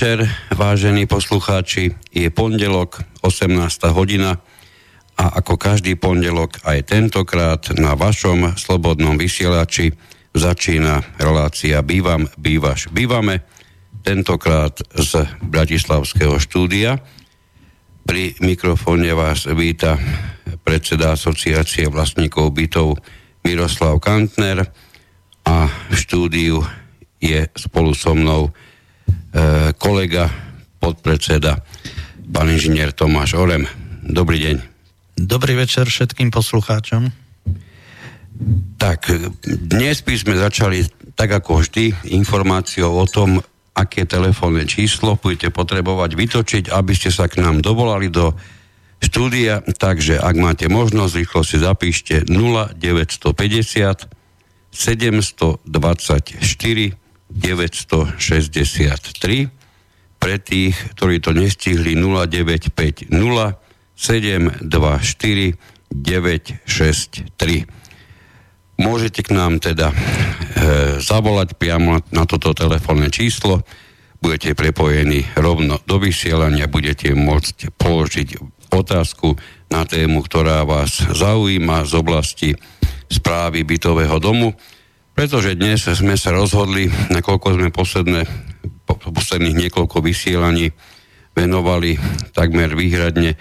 večer, vážení poslucháči. Je pondelok, 18. hodina a ako každý pondelok aj tentokrát na vašom slobodnom vysielači začína relácia Bývam, bývaš, bývame. Tentokrát z Bratislavského štúdia. Pri mikrofóne vás víta predseda asociácie vlastníkov bytov Miroslav Kantner a v štúdiu je spolu so mnou kolega, podpredseda, pán inžinier Tomáš Orem. Dobrý deň. Dobrý večer všetkým poslucháčom. Tak, dnes by sme začali, tak ako vždy, informáciou o tom, aké telefónne číslo budete potrebovať vytočiť, aby ste sa k nám dovolali do štúdia. Takže, ak máte možnosť, rýchlo si zapíšte 0950 724 963. Pre tých, ktorí to nestihli 0950 724 963. Môžete k nám teda e, zavolať priamo na toto telefónne číslo, budete prepojení rovno do vysielania, budete môcť položiť otázku na tému, ktorá vás zaujíma z oblasti správy bytového domu pretože dnes sme sa rozhodli, nakoľko sme posledné, po, posledných niekoľko vysielaní venovali takmer výhradne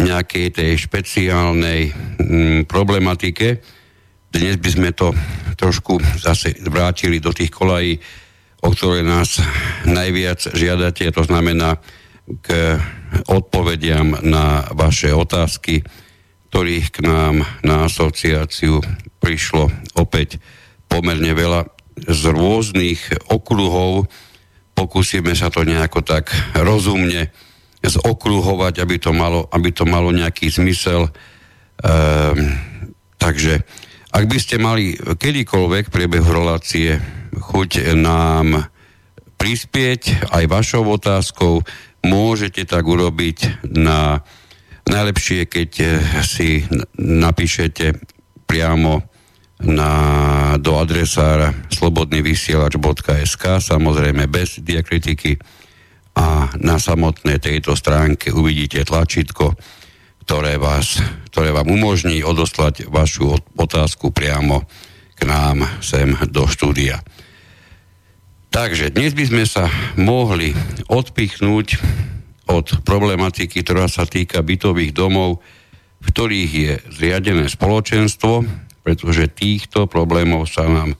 nejakej tej špeciálnej mm, problematike. Dnes by sme to trošku zase vrátili do tých kolají, o ktoré nás najviac žiadate, to znamená k odpovediam na vaše otázky, ktorých k nám na asociáciu prišlo opäť pomerne veľa z rôznych okruhov. Pokúsime sa to nejako tak rozumne zokruhovať, aby to malo, aby to malo nejaký zmysel. Ehm, takže ak by ste mali kedykoľvek priebehu relácie chuť nám prispieť aj vašou otázkou, môžete tak urobiť na najlepšie, keď si napíšete priamo na, do adresára slobodnyvysielač.sk, samozrejme bez diakritiky a na samotnej tejto stránke uvidíte tlačítko, ktoré, vás, ktoré vám umožní odoslať vašu otázku priamo k nám sem do štúdia. Takže dnes by sme sa mohli odpichnúť od problematiky, ktorá sa týka bytových domov, v ktorých je zriadené spoločenstvo, pretože týchto problémov sa nám,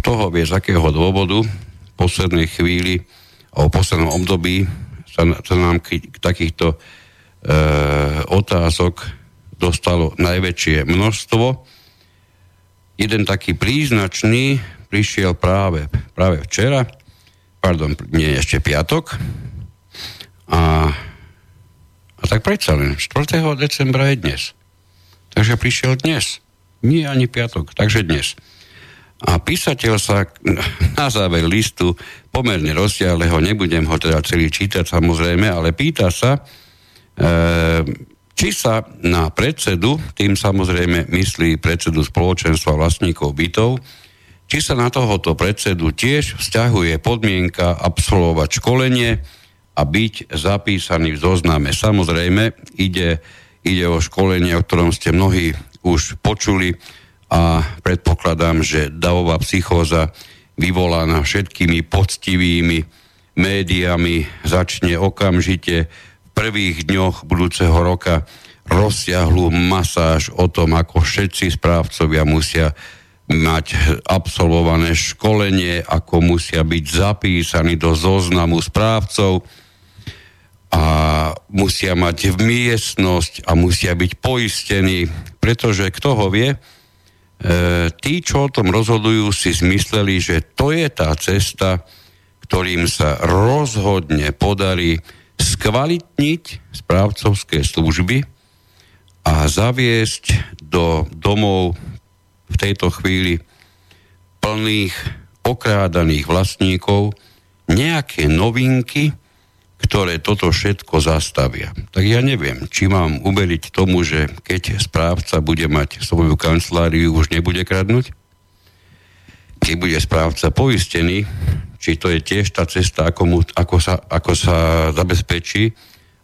kto ho vie z akého dôvodu, v poslednej chvíli a v poslednom období sa, sa nám k, k takýchto e, otázok dostalo najväčšie množstvo. Jeden taký príznačný prišiel práve, práve včera, pardon, nie ešte piatok, a, a tak predsa len 4. decembra je dnes. Takže prišiel dnes. Nie ani piatok, takže dnes. A písateľ sa na záver listu pomerne rozdialeho, nebudem ho teda celý čítať samozrejme, ale pýta sa, e, či sa na predsedu, tým samozrejme myslí predsedu spoločenstva vlastníkov bytov, či sa na tohoto predsedu tiež vzťahuje podmienka absolvovať školenie a byť zapísaný v zozname. Samozrejme, ide, ide o školenie, o ktorom ste mnohí už počuli a predpokladám, že davová psychóza vyvolaná všetkými poctivými médiami začne okamžite v prvých dňoch budúceho roka rozsiahlu masáž o tom, ako všetci správcovia musia mať absolvované školenie, ako musia byť zapísaní do zoznamu správcov a musia mať miestnosť a musia byť poistení, pretože kto ho vie, e, tí, čo o tom rozhodujú, si zmysleli, že to je tá cesta, ktorým sa rozhodne podarí skvalitniť správcovské služby a zaviesť do domov v tejto chvíli plných okrádaných vlastníkov nejaké novinky, ktoré toto všetko zastavia. Tak ja neviem, či mám uveriť tomu, že keď správca bude mať svoju kanceláriu, už nebude kradnúť? Keď bude správca poistený, či to je tiež tá cesta, ako, mu, ako, sa, ako sa zabezpečí,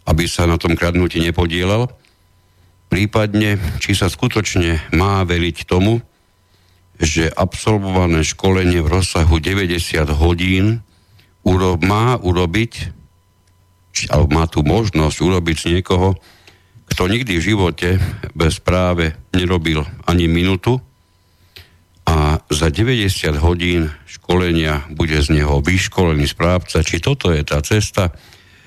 aby sa na tom kradnutí nepodielal. Prípadne, či sa skutočne má veriť tomu, že absolvované školenie v rozsahu 90 hodín uro, má urobiť, alebo má tu možnosť urobiť z niekoho, kto nikdy v živote bez práve nerobil ani minútu a za 90 hodín školenia bude z neho vyškolený správca, či toto je tá cesta.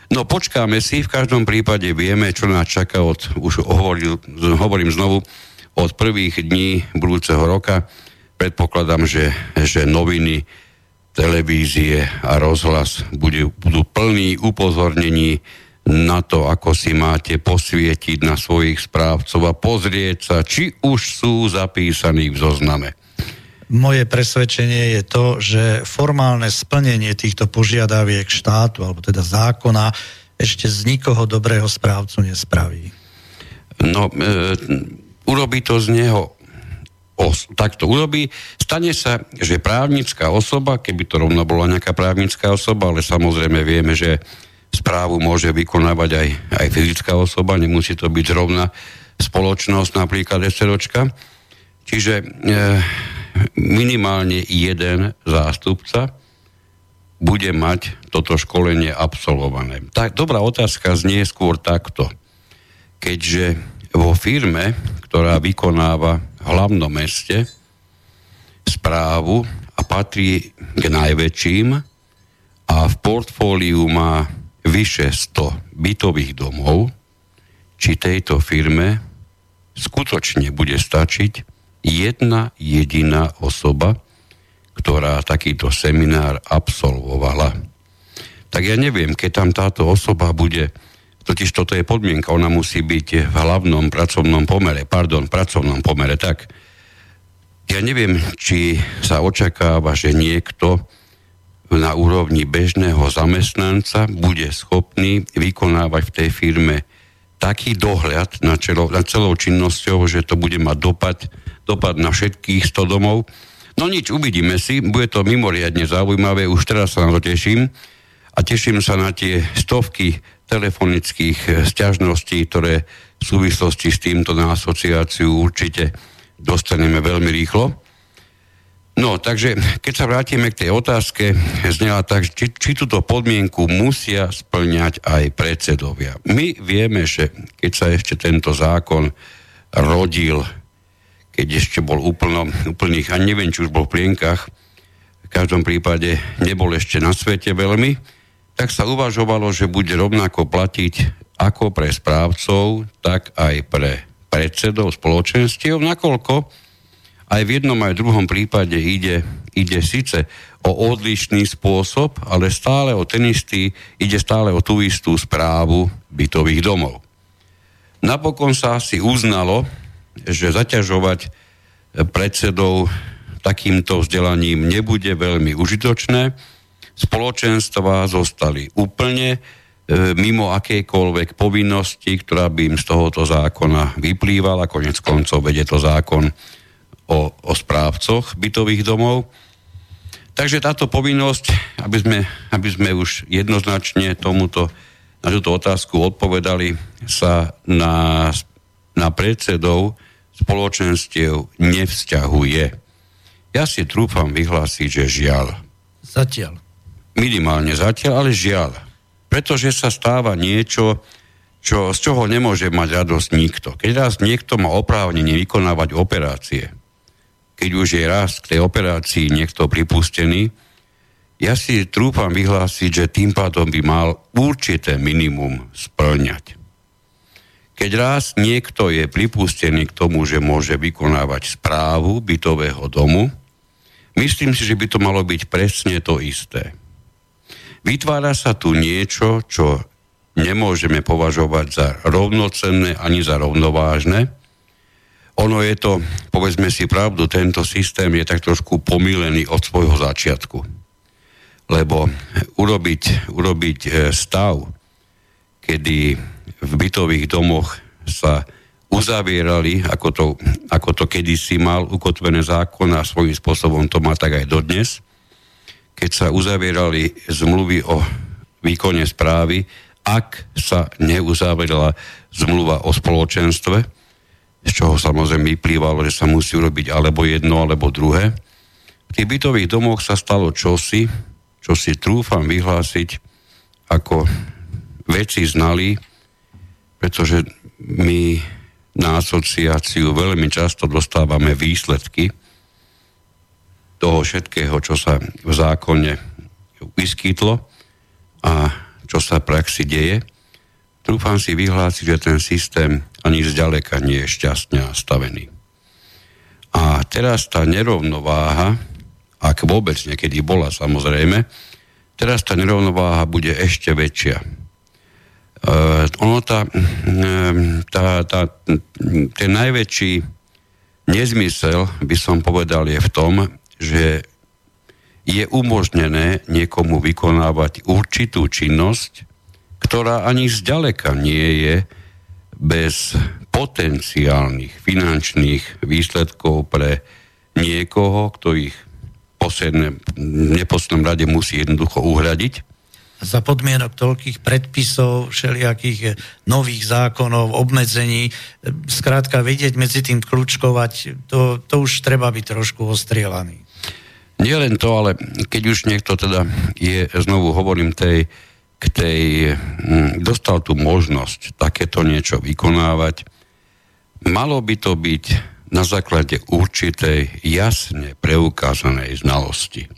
No počkáme si, v každom prípade vieme, čo nás čaká od, už hovoril, hovorím znovu, od prvých dní budúceho roka. Predpokladám, že, že noviny, televízie a rozhlas bude, budú plní upozornení na to, ako si máte posvietiť na svojich správcov a pozrieť sa, či už sú zapísaní v zozname. Moje presvedčenie je to, že formálne splnenie týchto požiadaviek štátu, alebo teda zákona, ešte z nikoho dobrého správcu nespraví. No, e, urobí to z neho os, tak to urobí. Stane sa, že právnická osoba, keby to rovno bola nejaká právnická osoba, ale samozrejme vieme, že správu môže vykonávať aj, aj fyzická osoba, nemusí to byť zrovna spoločnosť, napríklad SROčka. Čiže e, minimálne jeden zástupca bude mať toto školenie absolvované. Tak, dobrá otázka znie skôr takto. Keďže vo firme, ktorá vykonáva hlavnom meste správu a patrí k najväčším a v portfóliu má vyše 100 bytových domov, či tejto firme skutočne bude stačiť jedna jediná osoba, ktorá takýto seminár absolvovala. Tak ja neviem, keď tam táto osoba bude, totiž toto je podmienka, ona musí byť v hlavnom pracovnom pomere, pardon, pracovnom pomere, tak. Ja neviem, či sa očakáva, že niekto na úrovni bežného zamestnanca bude schopný vykonávať v tej firme taký dohľad na, čelo, na celou činnosťou, že to bude mať dopad dopad na všetkých 100 domov. No nič, uvidíme si, bude to mimoriadne zaujímavé, už teraz sa na to teším. A teším sa na tie stovky telefonických eh, sťažností, ktoré v súvislosti s týmto na asociáciu určite dostaneme veľmi rýchlo. No, takže keď sa vrátime k tej otázke, znela tak, či, či túto podmienku musia splňať aj predsedovia. My vieme, že keď sa ešte tento zákon rodil keď ešte bol úplno, úplných, a neviem, či už bol v plienkach, v každom prípade nebol ešte na svete veľmi, tak sa uvažovalo, že bude rovnako platiť ako pre správcov, tak aj pre predsedov spoločenstiev, nakoľko aj v jednom aj v druhom prípade ide, ide síce o odlišný spôsob, ale stále o ten istý, ide stále o tú istú správu bytových domov. Napokon sa asi uznalo, že zaťažovať predsedov takýmto vzdelaním nebude veľmi užitočné. Spoločenstva zostali úplne e, mimo akejkoľvek povinnosti, ktorá by im z tohoto zákona vyplývala. Konec koncov vedie to zákon o, o správcoch bytových domov. Takže táto povinnosť, aby sme, aby sme už jednoznačne tomuto, na túto otázku odpovedali, sa na, na predsedov spoločenstiev nevzťahuje. Ja si trúfam vyhlásiť, že žiaľ. Zatiaľ. Minimálne zatiaľ, ale žiaľ. Pretože sa stáva niečo, čo, z čoho nemôže mať radosť nikto. Keď raz niekto má oprávnenie vykonávať operácie, keď už je raz k tej operácii niekto pripustený, ja si trúfam vyhlásiť, že tým pádom by mal určité minimum splňať. Keď raz niekto je pripustený k tomu, že môže vykonávať správu bytového domu, myslím si, že by to malo byť presne to isté. Vytvára sa tu niečo, čo nemôžeme považovať za rovnocenné ani za rovnovážne. Ono je to, povedzme si pravdu, tento systém je tak trošku pomílený od svojho začiatku. Lebo urobiť, urobiť e, stav, kedy v bytových domoch sa uzavierali, ako to, ako to kedysi mal ukotvené zákon a svojím spôsobom to má tak aj dodnes, keď sa uzavierali zmluvy o výkone správy, ak sa neuzavierala zmluva o spoločenstve, z čoho samozrejme vyplývalo, že sa musí urobiť alebo jedno, alebo druhé. V tých bytových domoch sa stalo čosi, čo si trúfam vyhlásiť ako veci znali, pretože my na asociáciu veľmi často dostávame výsledky toho všetkého, čo sa v zákone vyskytlo a čo sa v praxi deje. Trúfam si vyhlásiť, že ten systém ani zďaleka nie je šťastne nastavený. A teraz tá nerovnováha, ak vôbec niekedy bola samozrejme, teraz tá nerovnováha bude ešte väčšia. Uh, ono tá, tá, tá, ten najväčší nezmysel, by som povedal, je v tom, že je umožnené niekomu vykonávať určitú činnosť, ktorá ani zďaleka nie je bez potenciálnych finančných výsledkov pre niekoho, kto ich v neposlednom rade musí jednoducho uhradiť. Za podmienok toľkých predpisov, všelijakých nových zákonov, obmedzení, skrátka vedieť medzi tým kľúčkovať, to, to už treba byť trošku ostrielaný. Nie len to, ale keď už niekto teda je, znovu hovorím, tej, k tej, hm, dostal tú možnosť takéto niečo vykonávať, malo by to byť na základe určitej jasne preukázanej znalosti.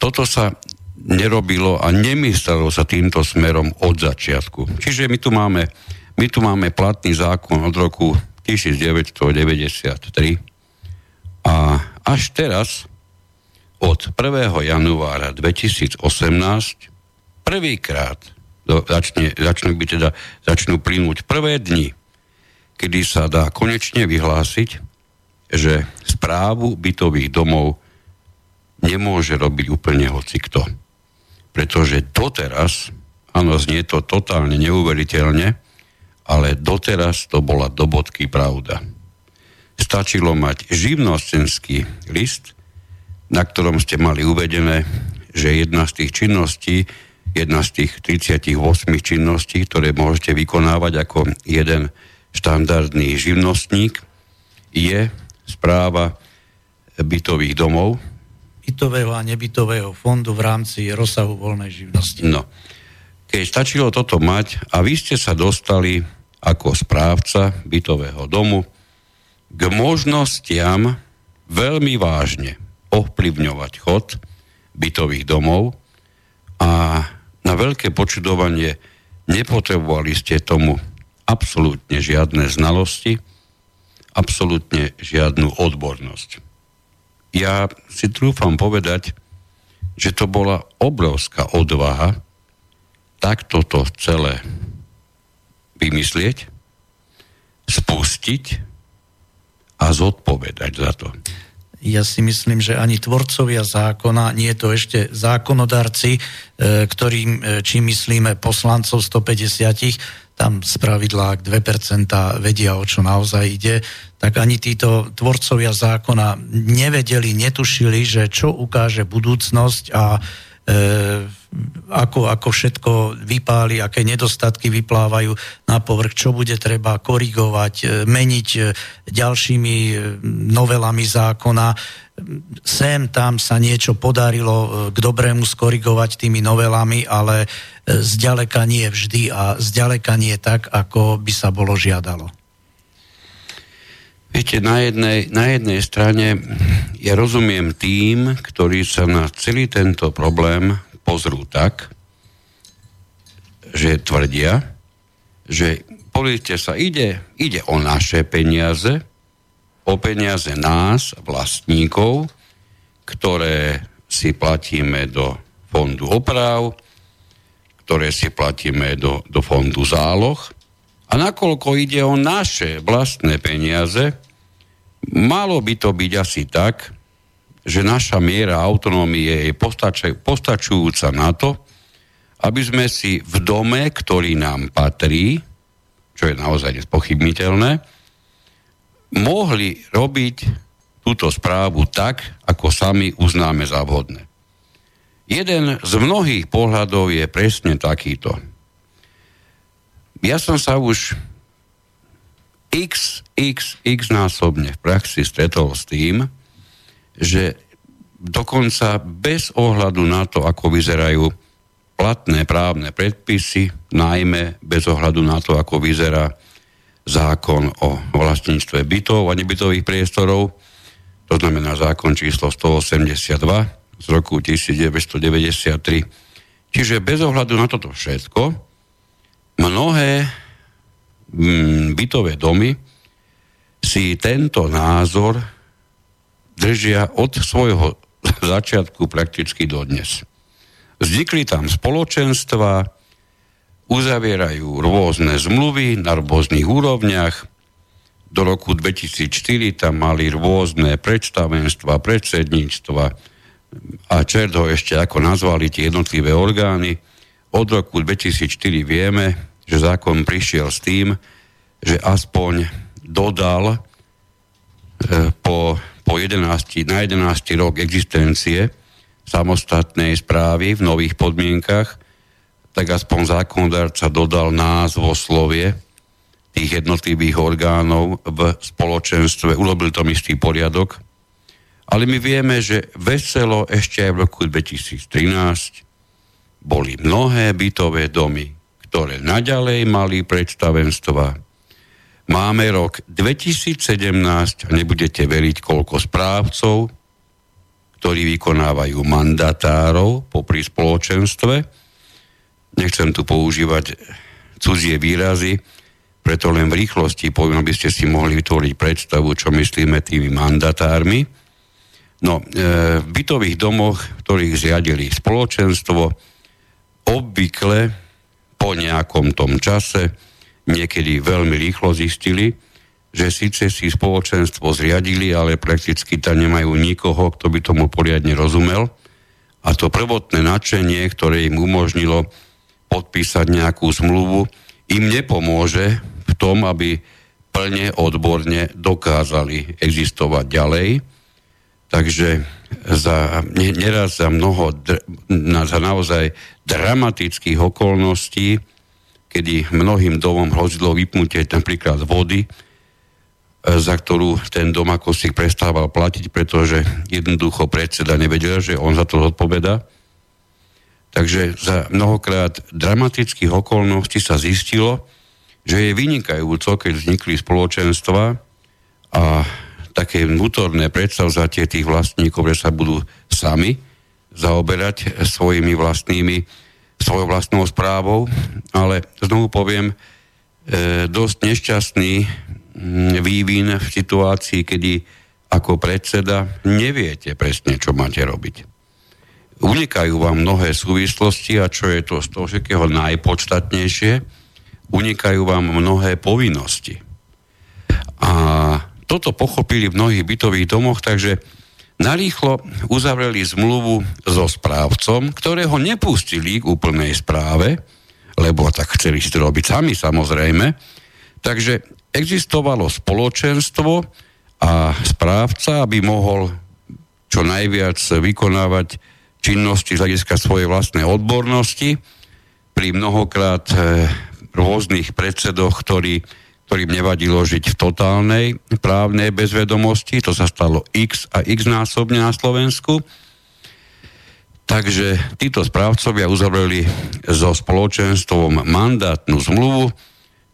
Toto sa nerobilo a nemyslelo sa týmto smerom od začiatku. Čiže my tu máme, my tu máme platný zákon od roku 1993 a až teraz od 1. januára 2018 prvýkrát začne, začnú, byť teda, začnú plynúť prvé dni, kedy sa dá konečne vyhlásiť, že správu bytových domov nemôže robiť úplne hoci kto. Pretože doteraz, áno, znie to totálne neuveriteľne, ale doteraz to bola do bodky pravda. Stačilo mať živnostenský list, na ktorom ste mali uvedené, že jedna z tých činností, jedna z tých 38 činností, ktoré môžete vykonávať ako jeden štandardný živnostník, je správa bytových domov. Bytového a nebytového fondu v rámci rozsahu voľnej živnosti. No. Keď stačilo toto mať a vy ste sa dostali ako správca bytového domu k možnostiam veľmi vážne ovplyvňovať chod bytových domov a na veľké počudovanie nepotrebovali ste tomu absolútne žiadne znalosti, absolútne žiadnu odbornosť. Ja si trúfam povedať, že to bola obrovská odvaha takto to celé vymyslieť, spustiť a zodpovedať za to ja si myslím, že ani tvorcovia zákona, nie je to ešte zákonodarci, e, ktorým, e, či myslíme poslancov 150, tam z pravidla, ak 2% vedia, o čo naozaj ide, tak ani títo tvorcovia zákona nevedeli, netušili, že čo ukáže budúcnosť a ako, ako všetko vypáli, aké nedostatky vyplávajú na povrch, čo bude treba korigovať, e, meniť e, ďalšími e, novelami zákona. Sem tam sa niečo podarilo k dobrému skorigovať tými novelami, ale zďaleka nie vždy a zďaleka nie tak, ako by sa bolo žiadalo. Viete, na jednej, na jednej strane ja rozumiem tým, ktorí sa na celý tento problém pozrú tak, že tvrdia, že políte sa ide, ide o naše peniaze, o peniaze nás, vlastníkov, ktoré si platíme do fondu oprav, ktoré si platíme do, do fondu záloh. A nakoľko ide o naše vlastné peniaze, malo by to byť asi tak, že naša miera autonómie je postač- postačujúca na to, aby sme si v dome, ktorý nám patrí, čo je naozaj nespochybniteľné, mohli robiť túto správu tak, ako sami uznáme za vhodné. Jeden z mnohých pohľadov je presne takýto. Ja som sa už x, x, x násobne v praxi stretol s tým, že dokonca bez ohľadu na to, ako vyzerajú platné právne predpisy, najmä bez ohľadu na to, ako vyzerá zákon o vlastníctve bytov a nebytových priestorov, to znamená zákon číslo 182, z roku 1993. Čiže bez ohľadu na toto všetko, mnohé mm, bytové domy si tento názor držia od svojho začiatku prakticky dodnes. Vznikli tam spoločenstva, uzavierajú rôzne zmluvy na rôznych úrovniach. Do roku 2004 tam mali rôzne predstavenstva, predsedníctva, a čert ho ešte ako nazvali tie jednotlivé orgány. Od roku 2004 vieme, že zákon prišiel s tým, že aspoň dodal e, po, po 11, na 11 rok existencie samostatnej správy v nových podmienkach, tak aspoň zákonodárca dodal názvoslovie tých jednotlivých orgánov v spoločenstve, urobil tom istý poriadok, ale my vieme, že veselo ešte aj v roku 2013 boli mnohé bytové domy, ktoré naďalej mali predstavenstva. Máme rok 2017 a nebudete veriť, koľko správcov, ktorí vykonávajú mandatárov popri spoločenstve. Nechcem tu používať cudzie výrazy, preto len v rýchlosti poviem, aby ste si mohli vytvoriť predstavu, čo myslíme tými mandatármi No, e, v bytových domoch, ktorých zriadili spoločenstvo, obvykle po nejakom tom čase, niekedy veľmi rýchlo zistili, že síce si spoločenstvo zriadili, ale prakticky tam nemajú nikoho, kto by tomu poriadne rozumel. A to prvotné nadšenie, ktoré im umožnilo podpísať nejakú zmluvu, im nepomôže v tom, aby plne odborne dokázali existovať ďalej Takže za, neraz za mnoho, za naozaj dramatických okolností, kedy mnohým domom hrozilo vypnutie napríklad vody, e, za ktorú ten dom ako si prestával platiť, pretože jednoducho predseda nevedel, že on za to zodpoveda. Takže za mnohokrát dramatických okolností sa zistilo, že je vynikajúco, keď vznikli spoločenstva a také vnútorné predstavzatie tých vlastníkov, že sa budú sami zaoberať svojimi vlastnými, svojou vlastnou správou, ale znovu poviem, e, dosť nešťastný vývin v situácii, kedy ako predseda neviete presne, čo máte robiť. Unikajú vám mnohé súvislosti a čo je to z toho všetkého najpodstatnejšie, unikajú vám mnohé povinnosti. A toto pochopili v mnohých bytových domoch, takže narýchlo uzavreli zmluvu so správcom, ktorého nepustili k úplnej správe, lebo tak chceli si to robiť sami samozrejme. Takže existovalo spoločenstvo a správca, aby mohol čo najviac vykonávať činnosti z hľadiska svojej vlastnej odbornosti pri mnohokrát eh, rôznych predsedoch, ktorí ktorým nevadilo žiť v totálnej právnej bezvedomosti. To sa stalo x a x násobne na Slovensku. Takže títo správcovia uzavreli so spoločenstvom mandátnu zmluvu,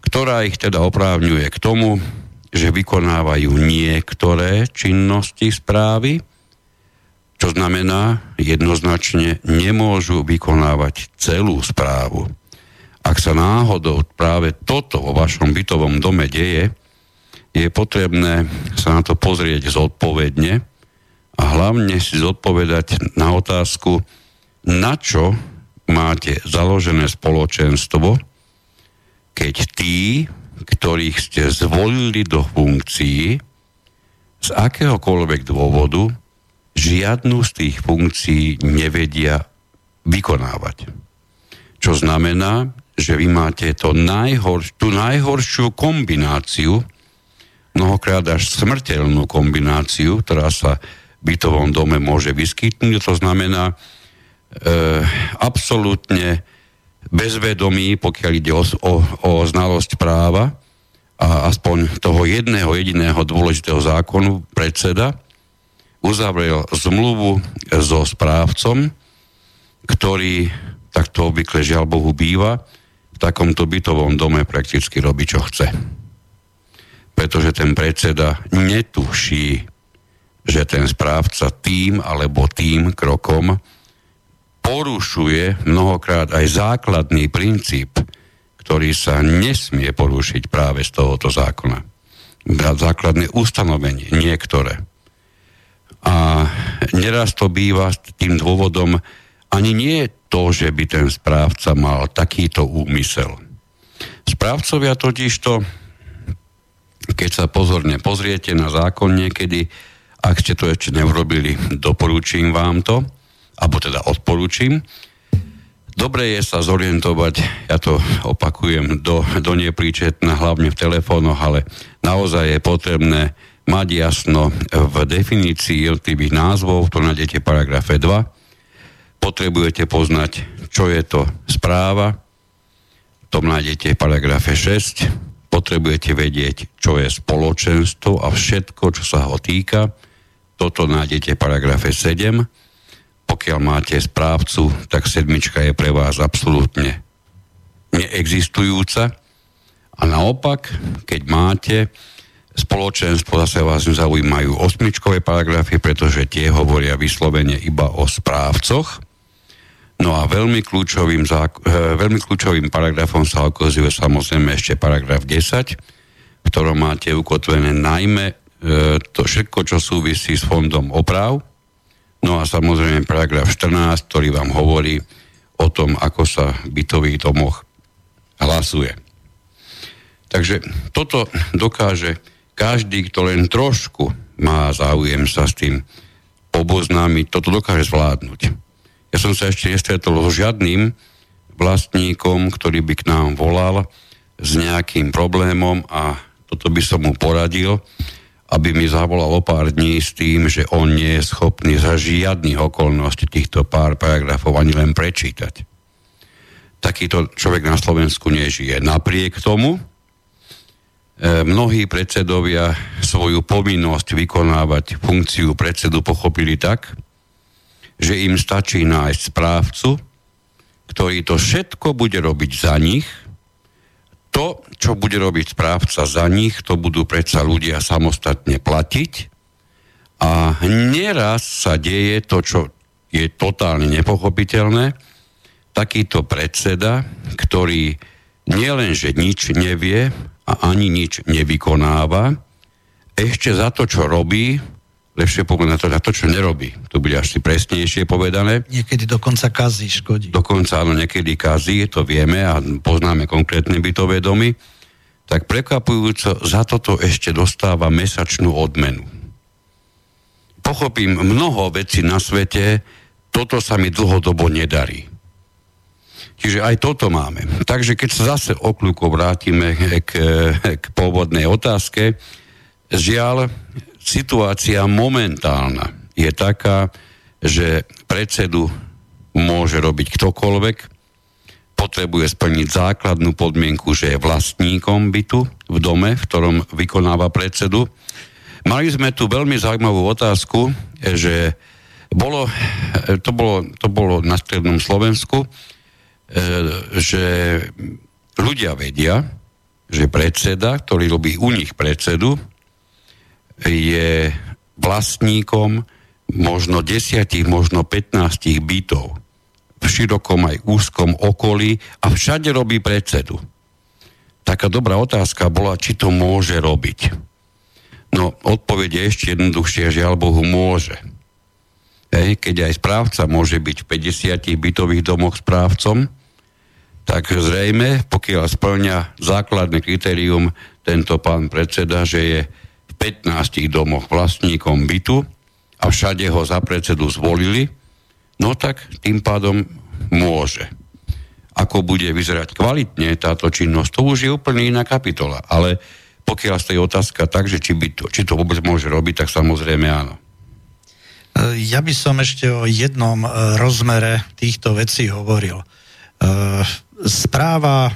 ktorá ich teda oprávňuje k tomu, že vykonávajú niektoré činnosti správy, čo znamená jednoznačne nemôžu vykonávať celú správu. Ak sa náhodou práve toto vo vašom bytovom dome deje, je potrebné sa na to pozrieť zodpovedne a hlavne si zodpovedať na otázku, na čo máte založené spoločenstvo, keď tí, ktorých ste zvolili do funkcií, z akéhokoľvek dôvodu žiadnu z tých funkcií nevedia vykonávať. Čo znamená, že vy máte to najhor, tú najhoršiu kombináciu, mnohokrát až smrteľnú kombináciu, ktorá sa v bytovom dome môže vyskytnúť. To znamená, absolútne bezvedomý, pokiaľ ide o, o, o znalosť práva a aspoň toho jedného jediného dôležitého zákonu predseda uzavrel zmluvu so správcom, ktorý, tak to obvykle žiaľ Bohu býva, v takomto bytovom dome prakticky robí, čo chce. Pretože ten predseda netuší, že ten správca tým alebo tým krokom porušuje mnohokrát aj základný princíp, ktorý sa nesmie porušiť práve z tohoto zákona. Základné ustanovenie, niektoré. A neraz to býva tým dôvodom ani nie to, že by ten správca mal takýto úmysel. Správcovia totižto, keď sa pozorne pozriete na zákon niekedy, ak ste to ešte neurobili, doporučím vám to, alebo teda odporúčim. Dobre je sa zorientovať, ja to opakujem, do, do nepríčetna, hlavne v telefónoch, ale naozaj je potrebné mať jasno v definícii jednotlivých názvov, to nájdete v paragrafe 2. Potrebujete poznať, čo je to správa, to nájdete v paragrafe 6. Potrebujete vedieť, čo je spoločenstvo a všetko, čo sa ho týka. Toto nájdete v paragrafe 7 pokiaľ máte správcu, tak sedmička je pre vás absolútne neexistujúca. A naopak, keď máte spoločenstvo, zase vás zaujímajú osmičkové paragrafy, pretože tie hovoria vyslovene iba o správcoch. No a veľmi kľúčovým, zák- e, veľmi kľúčovým paragrafom sa okazuje samozrejme ešte paragraf 10, v ktorom máte ukotvené najmä e, to všetko, čo súvisí s fondom oprav, No a samozrejme paragraf 14, ktorý vám hovorí o tom, ako sa v bytových domoch hlasuje. Takže toto dokáže každý, kto len trošku má záujem sa s tým oboznámiť, toto dokáže zvládnuť. Ja som sa ešte nestretol so žiadnym vlastníkom, ktorý by k nám volal s nejakým problémom a toto by som mu poradil aby mi zavolal o pár dní s tým, že on nie je schopný za žiadnych okolností týchto pár paragrafov ani len prečítať. Takýto človek na Slovensku nežije. Napriek tomu e, mnohí predsedovia svoju povinnosť vykonávať funkciu predsedu pochopili tak, že im stačí nájsť správcu, ktorý to všetko bude robiť za nich – to, čo bude robiť správca za nich, to budú predsa ľudia samostatne platiť. A neraz sa deje to, čo je totálne nepochopiteľné. Takýto predseda, ktorý nielenže nič nevie a ani nič nevykonáva, ešte za to, čo robí, lepšie povedané to, na to, čo nerobí. To bude asi presnejšie povedané. Niekedy dokonca kazí, škodí. Dokonca áno, niekedy kazí, to vieme a poznáme konkrétne bytové domy. Tak prekvapujúco za toto ešte dostáva mesačnú odmenu. Pochopím mnoho vecí na svete, toto sa mi dlhodobo nedarí. Čiže aj toto máme. Takže keď sa zase okľúko vrátime k, k pôvodnej otázke, žiaľ, situácia momentálna je taká, že predsedu môže robiť ktokoľvek, potrebuje splniť základnú podmienku, že je vlastníkom bytu v dome, v ktorom vykonáva predsedu. Mali sme tu veľmi zaujímavú otázku, že bolo, to, bolo, to bolo na strednom Slovensku, e, že ľudia vedia, že predseda, ktorý robí u nich predsedu, je vlastníkom možno desiatich, možno 15 bytov v širokom aj úzkom okolí a všade robí predsedu. Taká dobrá otázka bola, či to môže robiť. No, odpoveď je ešte jednoduchšia, žiaľ Bohu môže. Hej, keď aj správca môže byť v 50 bytových domoch správcom, tak zrejme, pokiaľ splňa základné kritérium tento pán predseda, že je 15 domoch vlastníkom bytu a všade ho za predsedu zvolili, no tak tým pádom môže. Ako bude vyzerať kvalitne táto činnosť, to už je úplne iná kapitola. Ale pokiaľ stojí otázka tak, že či, by to, či to vôbec môže robiť, tak samozrejme áno. Ja by som ešte o jednom rozmere týchto vecí hovoril. Správa,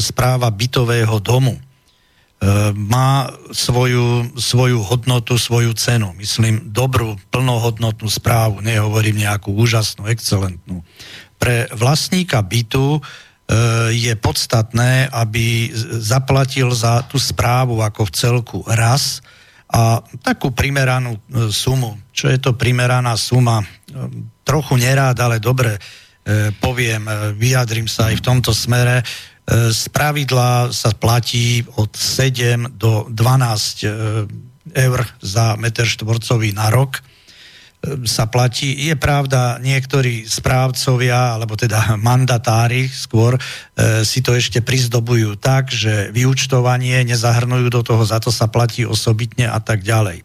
správa bytového domu má svoju, svoju hodnotu, svoju cenu. Myslím, dobrú, plnohodnotnú správu, nehovorím nejakú úžasnú, excelentnú. Pre vlastníka bytu je podstatné, aby zaplatil za tú správu ako v celku raz a takú primeranú e, sumu. Čo je to primeraná suma? E, trochu nerád, ale dobre e, poviem, vyjadrim sa aj v tomto smere. Z pravidla sa platí od 7 do 12 eur za meter štvorcový na rok sa platí. Je pravda, niektorí správcovia, alebo teda mandatári skôr, e, si to ešte prizdobujú tak, že vyučtovanie nezahrnujú do toho, za to sa platí osobitne a tak ďalej.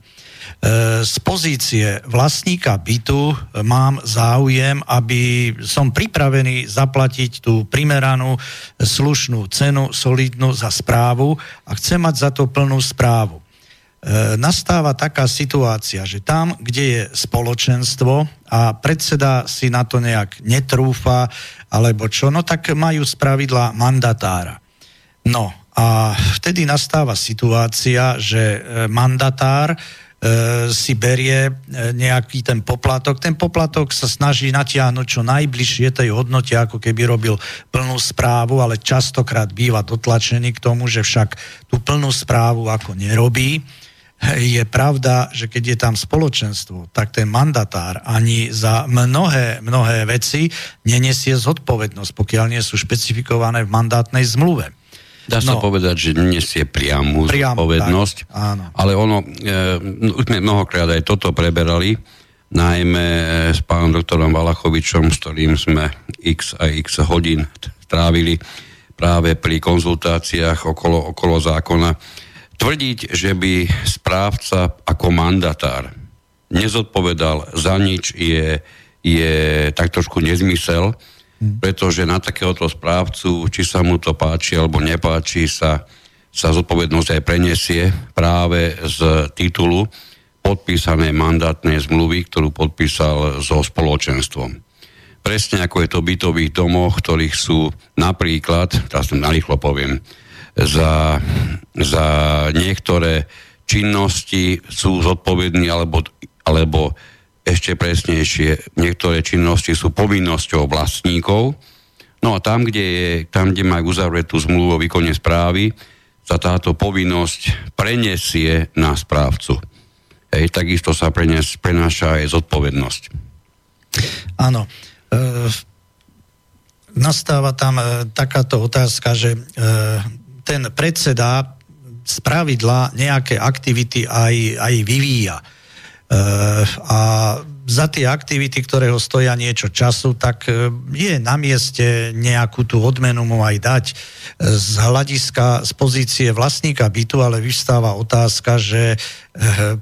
E, z pozície vlastníka bytu mám záujem, aby som pripravený zaplatiť tú primeranú slušnú cenu, solidnú za správu a chcem mať za to plnú správu. E, nastáva taká situácia, že tam, kde je spoločenstvo a predseda si na to nejak netrúfa, alebo čo, no tak majú spravidla mandatára. No a vtedy nastáva situácia, že e, mandatár e, si berie nejaký ten poplatok. Ten poplatok sa snaží natiahnuť čo najbližšie tej hodnote, ako keby robil plnú správu, ale častokrát býva dotlačený k tomu, že však tú plnú správu ako nerobí je pravda, že keď je tam spoločenstvo, tak ten mandatár ani za mnohé, mnohé veci nenesie zodpovednosť, pokiaľ nie sú špecifikované v mandátnej zmluve. Dá sa no, povedať, že nesie priamu priam, zodpovednosť, tak, áno. ale ono, e, už sme mnohokrát aj toto preberali, najmä s pánom doktorom Valachovičom, s ktorým sme x a x hodín trávili práve pri konzultáciách okolo, okolo zákona Tvrdiť, že by správca ako mandatár nezodpovedal za nič je, je tak trošku nezmysel. Pretože na takéhoto správcu, či sa mu to páči alebo nepáči, sa, sa zodpovednosť aj prenesie práve z titulu podpísanej mandátnej zmluvy, ktorú podpísal so spoločenstvom. Presne ako je to v bytových domoch, ktorých sú napríklad, teraz narýchlo poviem, za, za niektoré činnosti sú zodpovední alebo, alebo ešte presnejšie, niektoré činnosti sú povinnosťou vlastníkov. No a tam, kde, je, tam, kde majú uzavretú zmluvu o výkone správy, sa táto povinnosť prenesie na správcu. Hej, takisto sa prenes, prenáša aj zodpovednosť. Áno. E, nastáva tam e, takáto otázka, že e, ten predseda z pravidla nejaké aktivity aj, aj vyvíja. E, a za tie aktivity, ktoré ho stoja niečo času, tak e, je na mieste nejakú tú odmenu mu aj dať. Z hľadiska, z pozície vlastníka bytu, ale vystáva otázka, že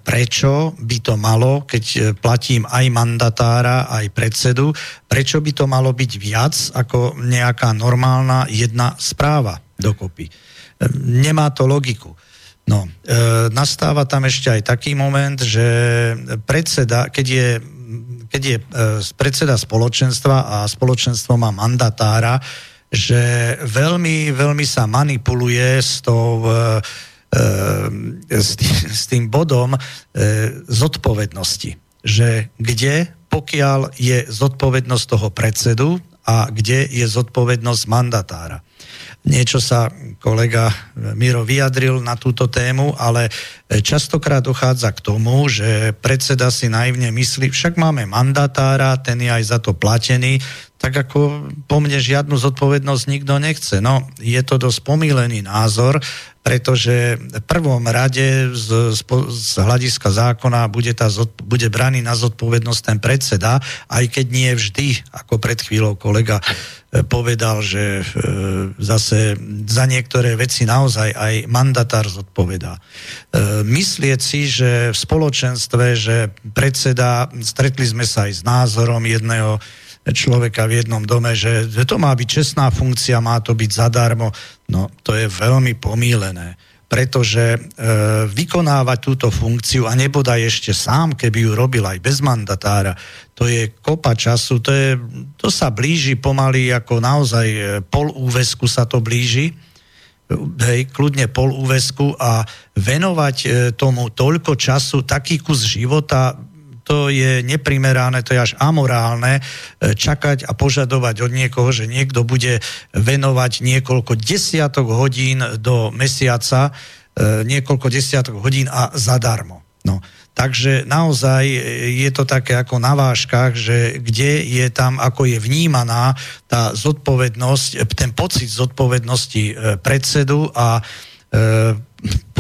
prečo by to malo, keď platím aj mandatára, aj predsedu, prečo by to malo byť viac ako nejaká normálna jedna správa dokopy nemá to logiku. No, e, nastáva tam ešte aj taký moment, že predseda, keď je, keď je e, predseda spoločenstva a spoločenstvo má mandatára, že veľmi, veľmi sa manipuluje s tou e, e s, tým, s tým bodom zodpovednosti. Že kde, pokiaľ je zodpovednosť toho predsedu a kde je zodpovednosť mandatára. Niečo sa kolega Miro vyjadril na túto tému, ale častokrát dochádza k tomu, že predseda si naivne myslí, však máme mandatára, ten je aj za to platený, tak ako po mne žiadnu zodpovednosť nikto nechce. No, je to dosť pomílený názor, pretože v prvom rade z, z, z hľadiska zákona bude, tá, bude braný na zodpovednosť ten predseda, aj keď nie vždy, ako pred chvíľou kolega e, povedal, že e, zase za niektoré veci naozaj aj mandatár zodpovedá. E, myslieť si, že v spoločenstve, že predseda, stretli sme sa aj s názorom jedného človeka v jednom dome, že to má byť čestná funkcia, má to byť zadarmo. No, to je veľmi pomílené. Pretože e, vykonávať túto funkciu a nebodaj ešte sám, keby ju robil aj bez mandatára, to je kopa času, to, je, to sa blíži pomaly ako naozaj e, pol úvesku sa to blíži, hej, kľudne pol úvesku a venovať e, tomu toľko času, taký kus života, to je neprimerané, to je až amorálne e, čakať a požadovať od niekoho, že niekto bude venovať niekoľko desiatok hodín do mesiaca, e, niekoľko desiatok hodín a zadarmo. No. Takže naozaj je to také ako na váškach, že kde je tam, ako je vnímaná tá zodpovednosť, ten pocit zodpovednosti e, predsedu a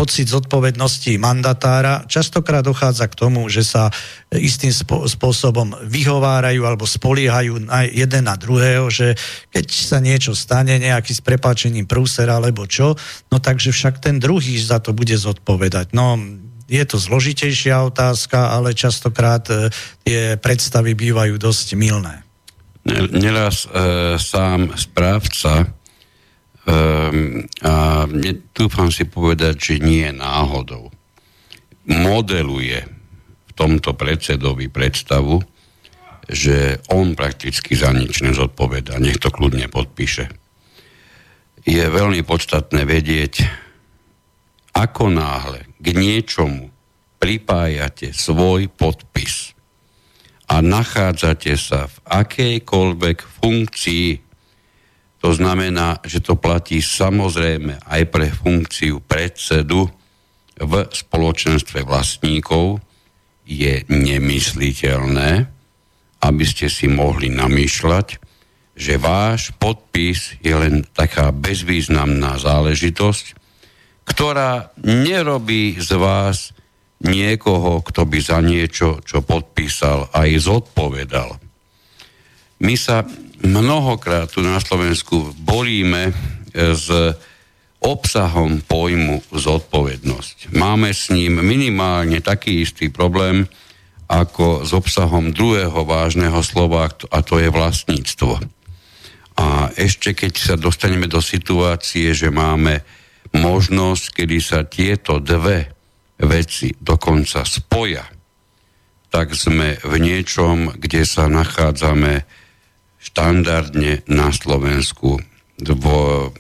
pocit zodpovednosti mandatára, častokrát dochádza k tomu, že sa istým spôsobom vyhovárajú alebo spoliehajú na jeden na druhého, že keď sa niečo stane, nejaký s prepáčením prúser alebo čo, no takže však ten druhý za to bude zodpovedať. No, je to zložitejšia otázka, ale častokrát e, tie predstavy bývajú dosť milné. Neraz e, sám správca Um, a dúfam si povedať, že nie náhodou. Modeluje v tomto predsedovi predstavu, že on prakticky za nič nezodpoveda. Nech to kľudne podpíše. Je veľmi podstatné vedieť, ako náhle k niečomu pripájate svoj podpis a nachádzate sa v akejkoľvek funkcii to znamená, že to platí samozrejme aj pre funkciu predsedu v spoločenstve vlastníkov. Je nemysliteľné, aby ste si mohli namýšľať, že váš podpis je len taká bezvýznamná záležitosť, ktorá nerobí z vás niekoho, kto by za niečo, čo podpísal, aj zodpovedal. My sa mnohokrát tu na Slovensku boríme e, s obsahom pojmu zodpovednosť. Máme s ním minimálne taký istý problém ako s obsahom druhého vážneho slova, a to je vlastníctvo. A ešte keď sa dostaneme do situácie, že máme možnosť, kedy sa tieto dve veci dokonca spoja, tak sme v niečom, kde sa nachádzame štandardne na Slovensku v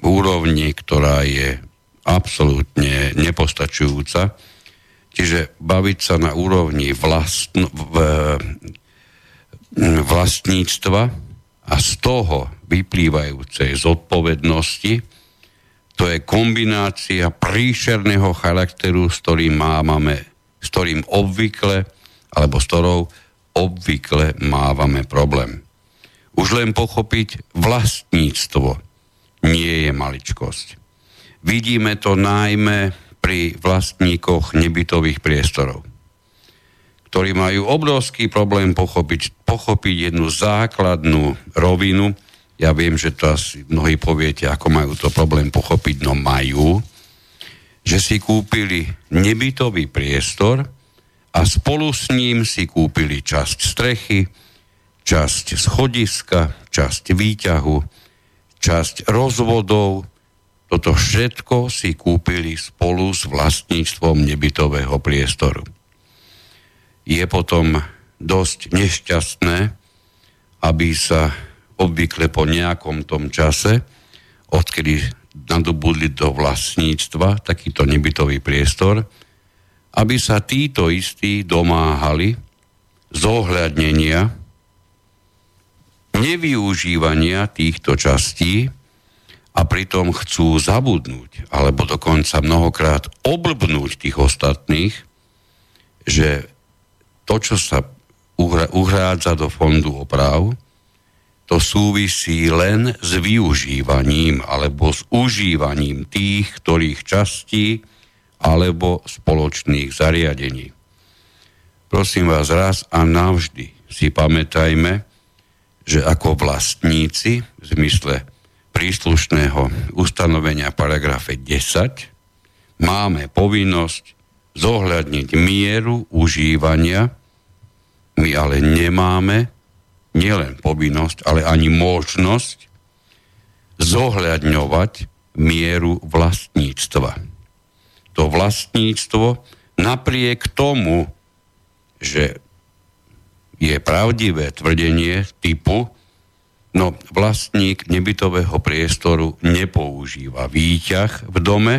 úrovni, ktorá je absolútne nepostačujúca. Čiže baviť sa na úrovni vlastn- v, vlastníctva a z toho vyplývajúcej zodpovednosti, to je kombinácia príšerného charakteru, s ktorým mávame, s ktorým obvykle, alebo s ktorou obvykle mávame problém. Už len pochopiť vlastníctvo nie je maličkosť. Vidíme to najmä pri vlastníkoch nebytových priestorov, ktorí majú obrovský problém pochopiť, pochopiť jednu základnú rovinu. Ja viem, že to asi mnohí poviete, ako majú to problém pochopiť, no majú, že si kúpili nebytový priestor a spolu s ním si kúpili časť strechy, časť schodiska, časť výťahu, časť rozvodov. Toto všetko si kúpili spolu s vlastníctvom nebytového priestoru. Je potom dosť nešťastné, aby sa obvykle po nejakom tom čase, odkedy nadobudli do vlastníctva takýto nebytový priestor, aby sa títo istí domáhali zohľadnenia nevyužívania týchto častí a pritom chcú zabudnúť, alebo dokonca mnohokrát oblbnúť tých ostatných, že to, čo sa uhrádza do fondu oprav, to súvisí len s využívaním alebo s užívaním tých, ktorých častí alebo spoločných zariadení. Prosím vás raz a navždy si pamätajme, že ako vlastníci v zmysle príslušného ustanovenia paragrafe 10 máme povinnosť zohľadniť mieru užívania, my ale nemáme nielen povinnosť, ale ani možnosť zohľadňovať mieru vlastníctva. to vlastníctvo napriek tomu, že je pravdivé tvrdenie typu, no vlastník nebytového priestoru nepoužíva výťah v dome,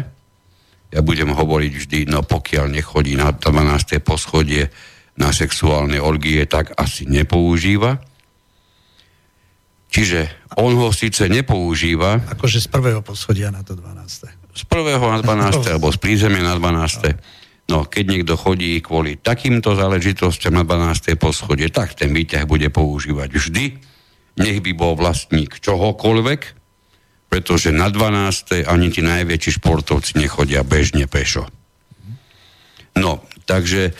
ja budem hovoriť vždy, no pokiaľ nechodí na 12. poschodie na sexuálne orgie, tak asi nepoužíva. Čiže on ho síce nepoužíva. Akože z prvého poschodia na to 12. Z prvého na 12. alebo z prízemia na 12. No, keď niekto chodí kvôli takýmto záležitostiam na 12. poschodie, tak ten výťah bude používať vždy. Nech by bol vlastník čohokoľvek, pretože na 12. ani tí najväčší športovci nechodia bežne pešo. No, takže e,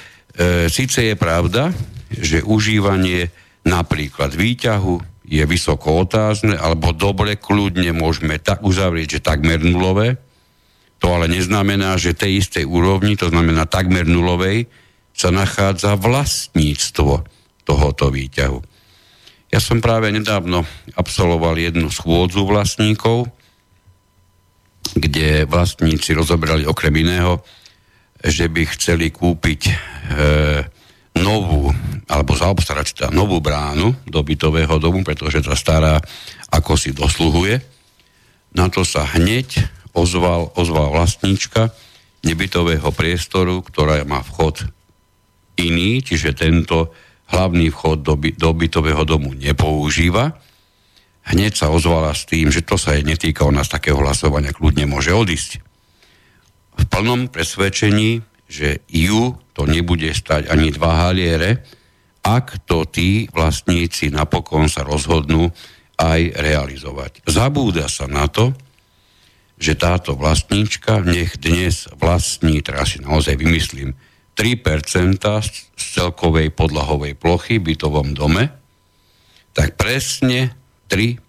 síce je pravda, že užívanie napríklad výťahu, je vysoko otázne, alebo dobre, kľudne môžeme tak uzavrieť, že takmer nulové. To ale neznamená, že tej istej úrovni, to znamená takmer nulovej, sa nachádza vlastníctvo tohoto výťahu. Ja som práve nedávno absolvoval jednu schôdzu vlastníkov, kde vlastníci rozobrali okrem iného, že by chceli kúpiť e, novú, alebo zaobstarať teda novú bránu do bytového domu, pretože tá stará ako si dosluhuje. Na to sa hneď ozval, ozval vlastníčka nebytového priestoru, ktorá má vchod iný, čiže tento hlavný vchod do, by, do bytového domu nepoužíva. Hneď sa ozvala s tým, že to sa jej netýka, ona z takého hlasovania kľudne môže odísť. V plnom presvedčení, že ju to nebude stať ani dva haliere, ak to tí vlastníci napokon sa rozhodnú aj realizovať. Zabúda sa na to, že táto vlastníčka nech dnes vlastní, teraz si naozaj vymyslím, 3% z celkovej podlahovej plochy v bytovom dome, tak presne 3%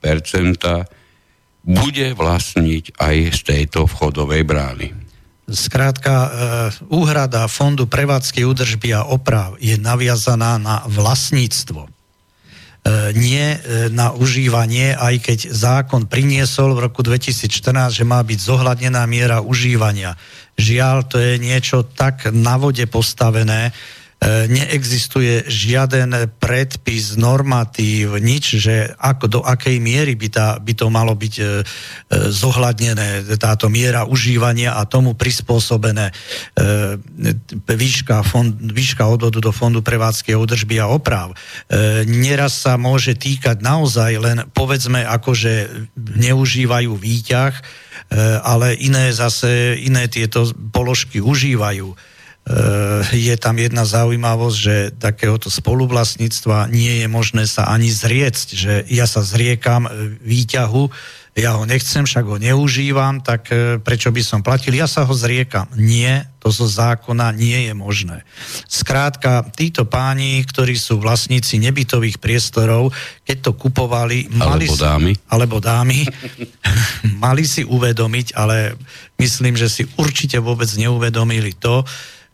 bude vlastniť aj z tejto vchodovej brány. Skrátka, e, úhrada Fondu prevádzky údržby a oprav je naviazaná na vlastníctvo. E, nie e, na užívanie, aj keď zákon priniesol v roku 2014, že má byť zohľadnená miera užívania. Žiaľ, to je niečo tak na vode postavené, neexistuje žiaden predpis, normatív, nič, že ako, do akej miery by, tá, by to malo byť e, e, zohľadnené, táto miera užívania a tomu prispôsobené výška, fond, výška odvodu do Fondu prevádzky a údržby a oprav. Neraz sa môže týkať naozaj len, povedzme, akože neužívajú výťah, ale iné zase, iné tieto položky užívajú je tam jedna zaujímavosť, že takéhoto spoluvlastníctva nie je možné sa ani zriecť, že ja sa zriekam eh, výťahu, ja ho nechcem, však ho neužívam, tak eh, prečo by som platil? Ja sa ho zriekam. Nie, to zo zákona nie je možné. Skrátka, títo páni, ktorí sú vlastníci nebytových priestorov, keď to kupovali... Mali alebo dámy. Si, alebo dámy. mali si uvedomiť, ale myslím, že si určite vôbec neuvedomili to,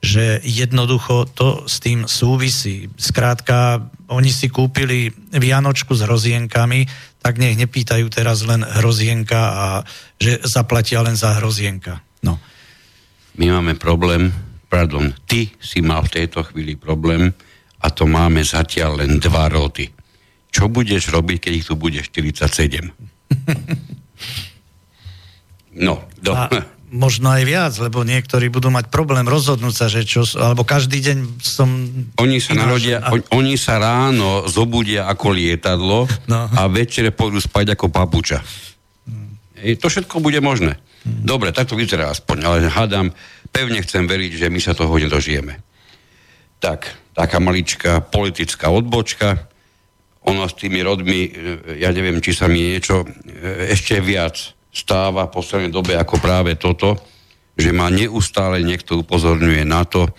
že jednoducho to s tým súvisí. Skrátka, oni si kúpili Vianočku s hrozienkami, tak nech nepýtajú teraz len hrozienka a že zaplatia len za hrozienka. No. My máme problém, pardon, ty si mal v tejto chvíli problém a to máme zatiaľ len dva roty. Čo budeš robiť, keď ich tu bude 47? no, do... A možno aj viac, lebo niektorí budú mať problém rozhodnúť sa, že čo, alebo každý deň som... Oni sa narodia, a... on, oni sa ráno zobudia ako lietadlo no. a večere pôjdu spať ako papuča. Hmm. E, to všetko bude možné. Hmm. Dobre, tak to vyzerá aspoň, ale hádam, pevne chcem veriť, že my sa toho nedožijeme. Tak, taká maličká politická odbočka, ono s tými rodmi, e, ja neviem, či sa mi niečo e, ešte viac stáva v poslednej dobe ako práve toto, že ma neustále niekto upozorňuje na to,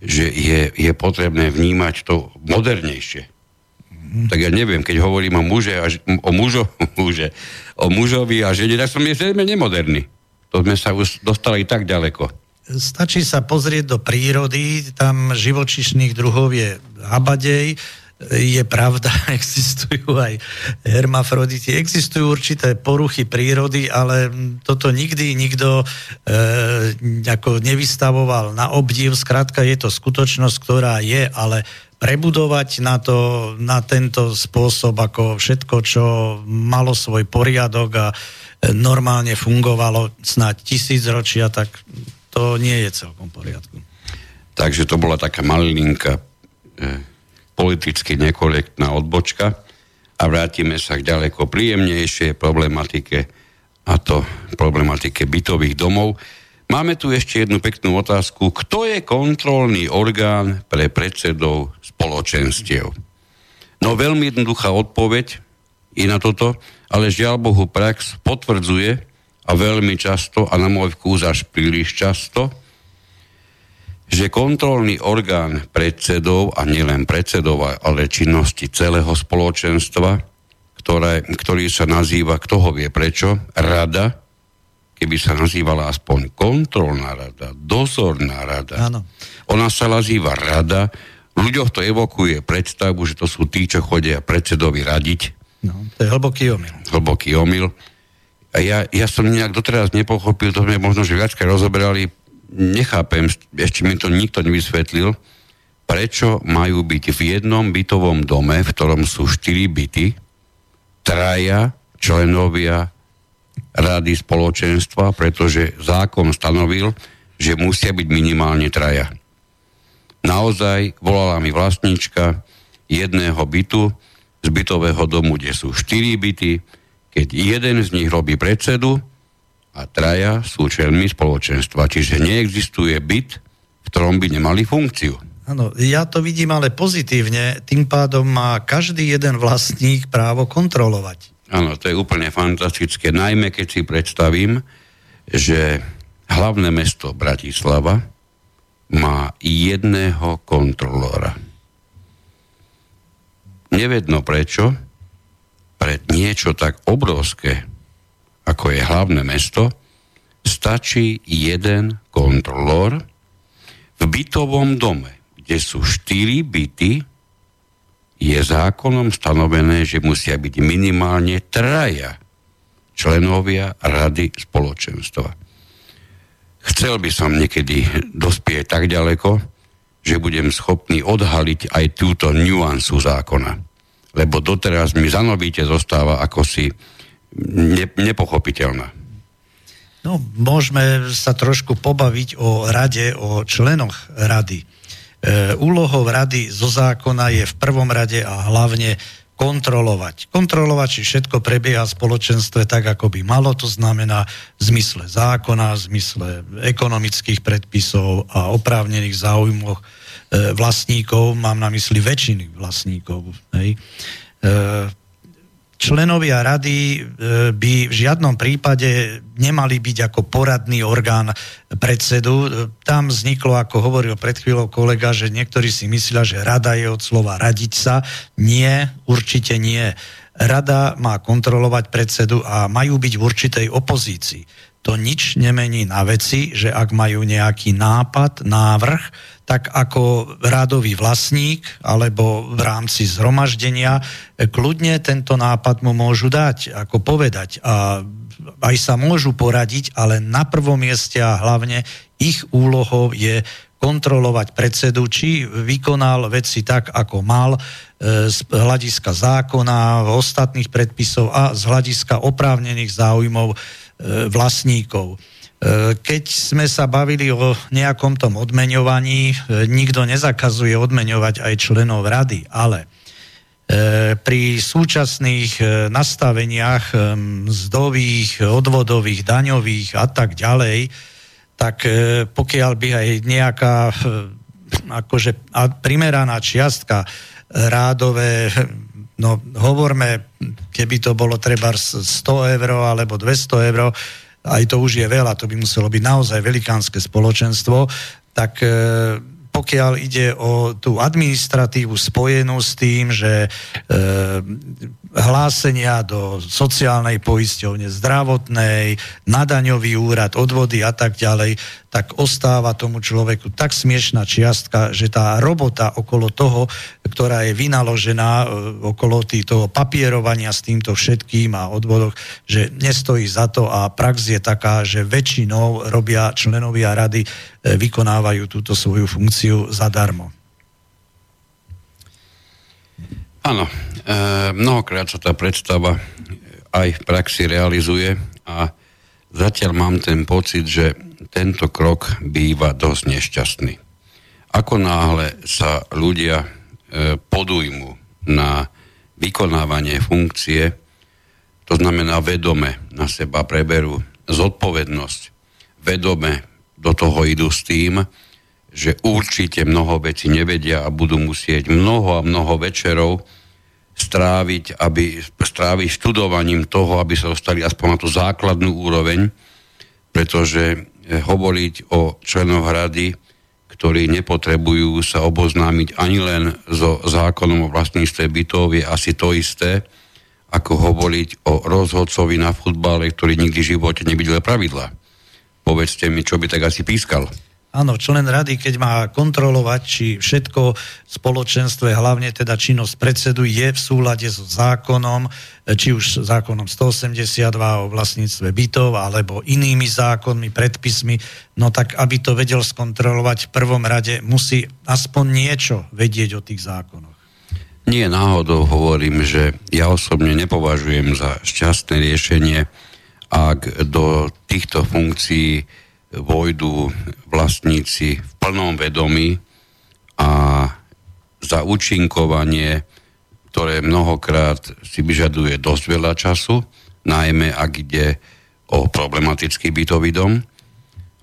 že je, je potrebné vnímať to modernejšie. Tak ja neviem, keď hovorím o muže a, o, mužo, muže, o mužovi a žene, tak som zrejme nemoderný. To sme sa už dostali tak ďaleko. Stačí sa pozrieť do prírody, tam živočišných druhov je habadej, je pravda, existujú aj hermafroditi, existujú určité poruchy prírody, ale toto nikdy nikto e, nevystavoval na obdiv. Skrátka je to skutočnosť, ktorá je, ale prebudovať na, to, na tento spôsob ako všetko, čo malo svoj poriadok a normálne fungovalo snáď tisíc ročia, tak to nie je celkom poriadku. Takže to bola taká malinka e, politicky nekorektná odbočka a vrátime sa k ďaleko príjemnejšej problematike a to problematike bytových domov. Máme tu ešte jednu peknú otázku. Kto je kontrolný orgán pre predsedov spoločenstiev? No veľmi jednoduchá odpoveď i na toto, ale žiaľ Bohu prax potvrdzuje a veľmi často a na môj vkús až príliš často, že kontrolný orgán predsedov, a nielen predsedov, ale činnosti celého spoločenstva, ktoré, ktorý sa nazýva, kto ho vie prečo, rada, keby sa nazývala aspoň kontrolná rada, dozorná rada. Áno. Ona sa nazýva rada, ľuďoch to evokuje predstavu, že to sú tí, čo chodia predsedovi radiť. No, to je hlboký omyl. Hlboký omyl. A ja, ja som nejak doteraz nepochopil, to sme možno, že viackrát rozoberali, nechápem, ešte mi to nikto nevysvetlil, prečo majú byť v jednom bytovom dome, v ktorom sú štyri byty, traja členovia rady spoločenstva, pretože zákon stanovil, že musia byť minimálne traja. Naozaj volala mi vlastníčka jedného bytu z bytového domu, kde sú štyri byty, keď jeden z nich robí predsedu, a traja sú členmi spoločenstva. Čiže neexistuje byt, v ktorom by nemali funkciu. Áno, ja to vidím ale pozitívne, tým pádom má každý jeden vlastník právo kontrolovať. Áno, to je úplne fantastické, najmä keď si predstavím, že hlavné mesto Bratislava má jedného kontrolóra. Nevedno prečo, pre niečo tak obrovské, ako je hlavné mesto, stačí jeden kontrolór v bytovom dome, kde sú štyri byty, je zákonom stanovené, že musia byť minimálne traja členovia rady spoločenstva. Chcel by som niekedy dospieť tak ďaleko, že budem schopný odhaliť aj túto nuansu zákona. Lebo doteraz mi zanovite zostáva ako si ne, nepochopiteľná. No, môžeme sa trošku pobaviť o rade, o členoch rady. E, úlohou rady zo zákona je v prvom rade a hlavne kontrolovať. Kontrolovať, či všetko prebieha v spoločenstve tak, ako by malo, to znamená v zmysle zákona, v zmysle ekonomických predpisov a oprávnených záujmoch e, vlastníkov, mám na mysli väčšiny vlastníkov. Hej. E, členovia rady e, by v žiadnom prípade nemali byť ako poradný orgán predsedu. E, tam vzniklo, ako hovoril pred chvíľou kolega, že niektorí si myslia, že rada je od slova radiť sa. Nie, určite nie. Rada má kontrolovať predsedu a majú byť v určitej opozícii. To nič nemení na veci, že ak majú nejaký nápad, návrh, tak ako rádový vlastník alebo v rámci zhromaždenia kľudne tento nápad mu môžu dať, ako povedať. A aj sa môžu poradiť, ale na prvom mieste a hlavne ich úlohou je kontrolovať predsedu, či vykonal veci tak, ako mal e, z hľadiska zákona, ostatných predpisov a z hľadiska oprávnených záujmov e, vlastníkov. E, keď sme sa bavili o nejakom tom odmeňovaní, e, nikto nezakazuje odmeňovať aj členov rady, ale e, pri súčasných nastaveniach mzdových, odvodových, daňových a tak ďalej, tak pokiaľ by aj nejaká akože primeraná čiastka rádové, no hovorme, keby to bolo treba 100 eur alebo 200 eur, aj to už je veľa, to by muselo byť naozaj velikánske spoločenstvo, tak e, pokiaľ ide o tú administratívu spojenú s tým, že e, hlásenia do sociálnej poisťovne, zdravotnej, na úrad, odvody a tak ďalej, tak ostáva tomu človeku tak smiešná čiastka, že tá robota okolo toho, ktorá je vynaložená e, okolo toho papierovania s týmto všetkým a odvodoch, že nestojí za to a prax je taká, že väčšinou robia členovia rady, e, vykonávajú túto svoju funkciu zadarmo. Áno, e, mnohokrát sa tá predstava aj v praxi realizuje a zatiaľ mám ten pocit, že tento krok býva dosť nešťastný. Ako náhle sa ľudia e, podujmu na vykonávanie funkcie, to znamená vedome na seba preberú zodpovednosť, vedome do toho idú s tým, že určite mnoho vecí nevedia a budú musieť mnoho a mnoho večerov stráviť, aby, stráviť študovaním toho, aby sa dostali aspoň na tú základnú úroveň, pretože eh, hovoriť o členoch rady, ktorí nepotrebujú sa oboznámiť ani len so zákonom o vlastníctve bytov, je asi to isté, ako hovoriť o rozhodcovi na futbale, ktorý nikdy v živote nevidel pravidla. Povedzte mi, čo by tak asi pískal. Áno, člen rady, keď má kontrolovať, či všetko v spoločenstve, hlavne teda činnosť predsedu, je v súlade so zákonom, či už zákonom 182 o vlastníctve bytov, alebo inými zákonmi, predpismi, no tak aby to vedel skontrolovať v prvom rade, musí aspoň niečo vedieť o tých zákonoch. Nie náhodou hovorím, že ja osobne nepovažujem za šťastné riešenie, ak do týchto funkcií vojdu vlastníci v plnom vedomí a za účinkovanie, ktoré mnohokrát si vyžaduje dosť veľa času, najmä ak ide o problematický bytový dom,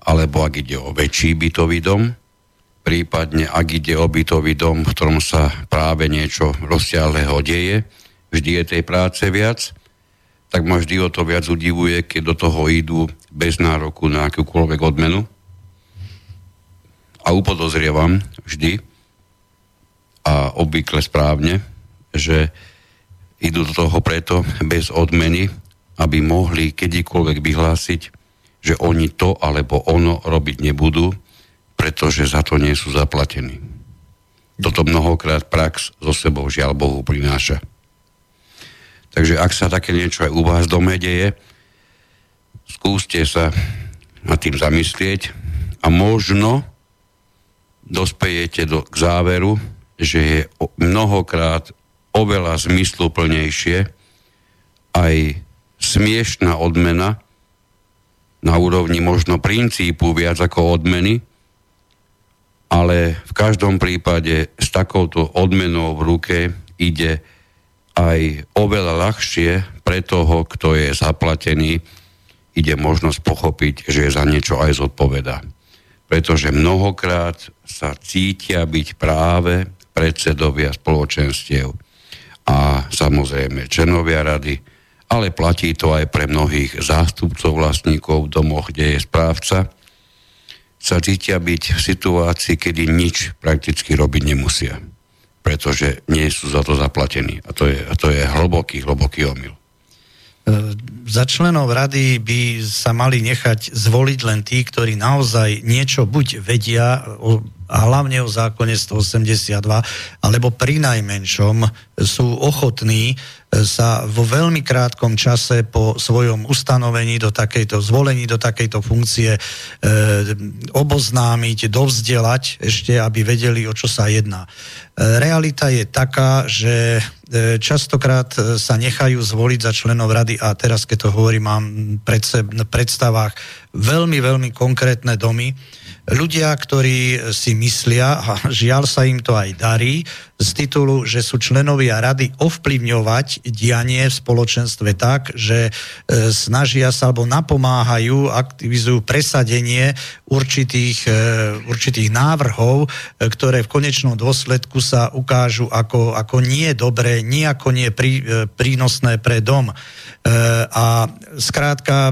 alebo ak ide o väčší bytový dom, prípadne ak ide o bytový dom, v ktorom sa práve niečo rozsiahleho deje, vždy je tej práce viac tak ma vždy o to viac udivuje, keď do toho idú bez nároku na akúkoľvek odmenu. A upodozrievam vždy a obvykle správne, že idú do toho preto bez odmeny, aby mohli kedykoľvek vyhlásiť, že oni to alebo ono robiť nebudú, pretože za to nie sú zaplatení. Toto mnohokrát prax so sebou žiaľ Bohu prináša. Takže ak sa také niečo aj u vás dome deje, skúste sa nad tým zamyslieť a možno dospejete do, k záveru, že je mnohokrát oveľa zmysluplnejšie aj smiešná odmena na úrovni možno princípu viac ako odmeny, ale v každom prípade s takouto odmenou v ruke ide aj oveľa ľahšie pre toho, kto je zaplatený, ide možnosť pochopiť, že je za niečo aj zodpoveda. Pretože mnohokrát sa cítia byť práve predsedovia spoločenstiev a samozrejme členovia rady, ale platí to aj pre mnohých zástupcov vlastníkov v domoch, kde je správca, sa cítia byť v situácii, kedy nič prakticky robiť nemusia pretože nie sú za to zaplatení. A to je, a to je hlboký, hlboký omyl. E, za členov rady by sa mali nechať zvoliť len tí, ktorí naozaj niečo buď vedia a hlavne o zákone 182, alebo pri najmenšom sú ochotní sa vo veľmi krátkom čase po svojom ustanovení do takejto, zvolení do takejto funkcie e, oboznámiť, dovzdelať ešte, aby vedeli, o čo sa jedná. E, realita je taká, že e, častokrát sa nechajú zvoliť za členov rady a teraz, keď to hovorím, mám pred seb, predstavách veľmi, veľmi konkrétne domy, ľudia, ktorí si myslia, a žiaľ sa im to aj darí, z titulu, že sú členovia rady ovplyvňovať dianie v spoločenstve tak, že e, snažia sa alebo napomáhajú, aktivizujú presadenie určitých, e, určitých návrhov, e, ktoré v konečnom dôsledku sa ukážu ako, ako nie dobré, nie ako nie prí, prínosné pre dom. A skrátka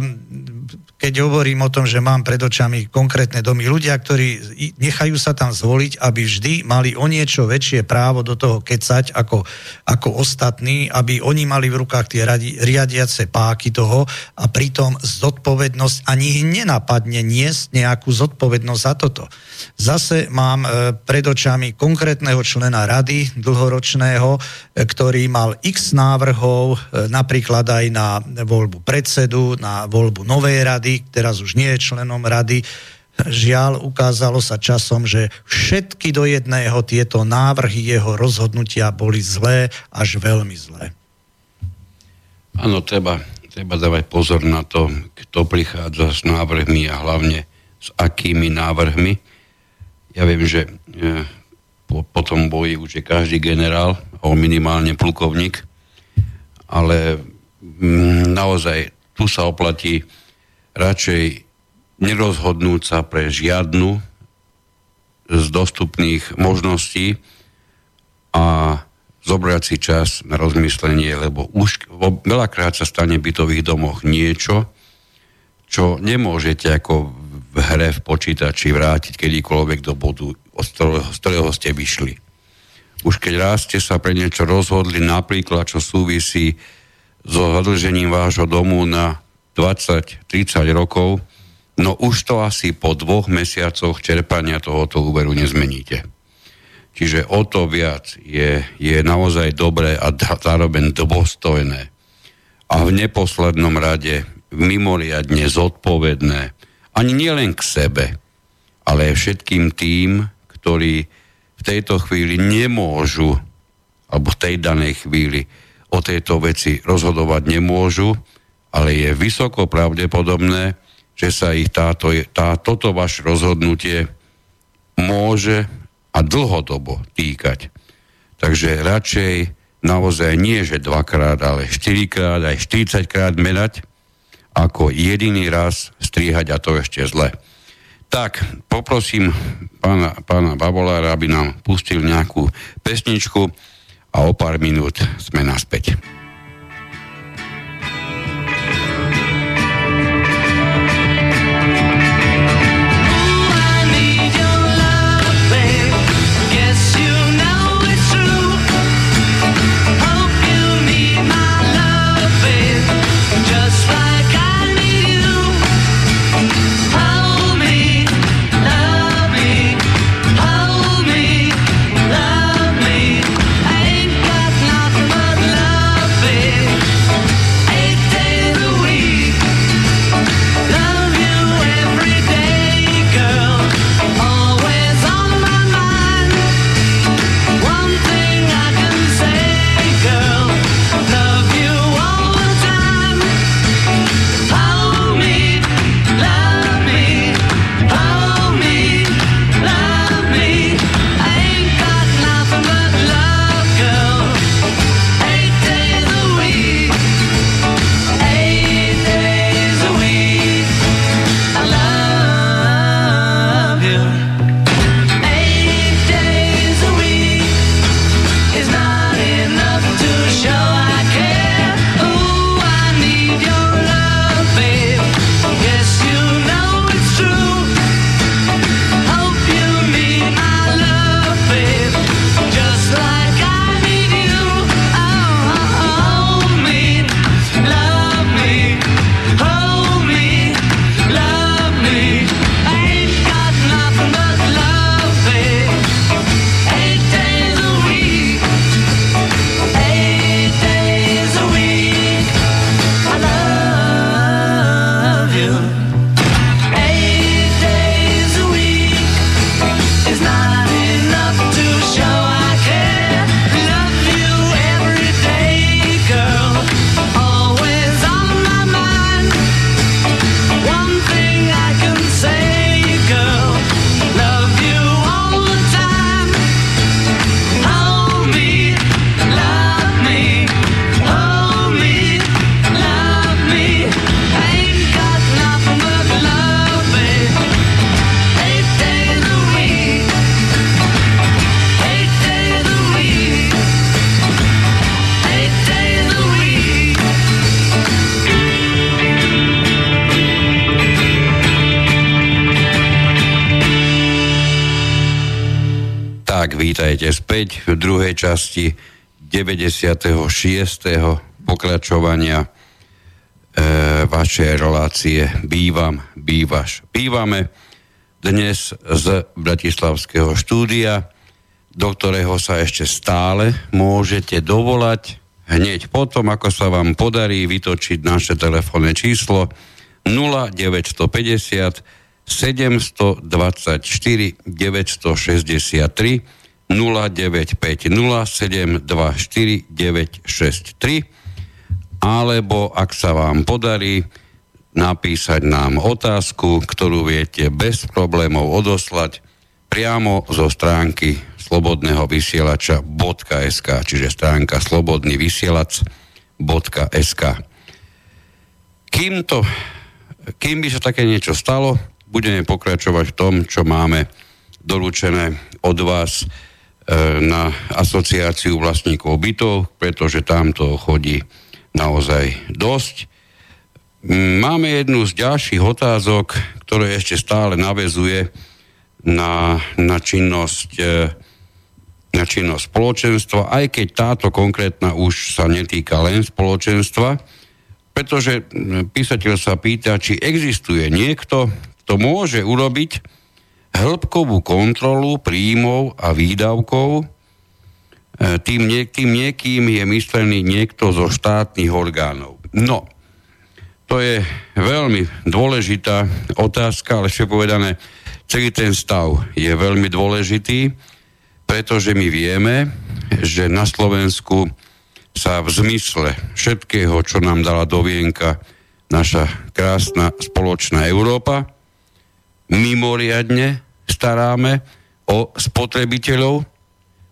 keď hovorím o tom, že mám pred očami konkrétne domy, ľudia, ktorí nechajú sa tam zvoliť, aby vždy mali o niečo väčšie právo do toho kecať ako, ako ostatní, aby oni mali v rukách tie radi, riadiace páky toho a pritom zodpovednosť ani ich nenapadne niesť nejakú zodpovednosť za toto. Zase mám e, pred očami konkrétneho člena rady dlhoročného, e, ktorý mal x návrhov, e, napríklad aj na voľbu predsedu, na voľbu novej rady, rady, teraz už nie je členom rady. Žiaľ, ukázalo sa časom, že všetky do jedného tieto návrhy jeho rozhodnutia boli zlé, až veľmi zlé. Áno, treba, treba dávať pozor na to, kto prichádza s návrhmi a hlavne s akými návrhmi. Ja viem, že e, po, po tom boji už je každý generál, o minimálne plukovník, ale m, naozaj tu sa oplatí radšej nerozhodnúť sa pre žiadnu z dostupných možností a zobrať si čas na rozmyslenie, lebo už veľakrát sa stane v bytových domoch niečo, čo nemôžete ako v hre v počítači vrátiť kedykoľvek do bodu, z ktorého, z ktorého ste vyšli. Už keď raz ste sa pre niečo rozhodli, napríklad čo súvisí so zadlžením vášho domu na 20-30 rokov, no už to asi po dvoch mesiacoch čerpania tohoto úveru nezmeníte. Čiže o to viac je, je naozaj dobré a zároveň dôstojné a v neposlednom rade mimoriadne zodpovedné ani nielen k sebe, ale všetkým tým, ktorí v tejto chvíli nemôžu, alebo v tej danej chvíli o tejto veci rozhodovať nemôžu, ale je vysoko pravdepodobné, že sa ich táto, tá, toto vaše rozhodnutie môže a dlhodobo týkať. Takže radšej naozaj nie, že dvakrát, ale štyrikrát, aj 40 krát menať, ako jediný raz strihať a to ešte zle. Tak, poprosím pána, pána Babolára, aby nám pustil nejakú pesničku a o pár minút sme naspäť. Druhej časti 96. pokračovania e, vašej relácie Bývam, bývaš. Bývame dnes z Bratislavského štúdia, do ktorého sa ešte stále môžete dovolať hneď potom, ako sa vám podarí vytočiť naše telefónne číslo 0950 724 963 0950 724 963 alebo ak sa vám podarí napísať nám otázku, ktorú viete bez problémov odoslať priamo zo stránky slobodného vysielača.sk, čiže stránka slobodný vysielač.sk. Kým, to, kým by sa také niečo stalo, budeme pokračovať v tom, čo máme doručené od vás na asociáciu vlastníkov bytov, pretože tam to chodí naozaj dosť. Máme jednu z ďalších otázok, ktoré ešte stále navezuje na, na, činnosť, e, na činnosť spoločenstva, aj keď táto konkrétna už sa netýka len spoločenstva, pretože písateľ sa pýta, či existuje niekto, to môže urobiť hĺbkovú kontrolu príjmov a výdavkov. E, tým, nie, tým niekým je myslený niekto zo štátnych orgánov. No, to je veľmi dôležitá otázka, ale ešte povedané, celý ten stav je veľmi dôležitý, pretože my vieme, že na Slovensku sa v zmysle všetkého, čo nám dala do vienka naša krásna spoločná Európa, mimoriadne staráme o spotrebiteľov,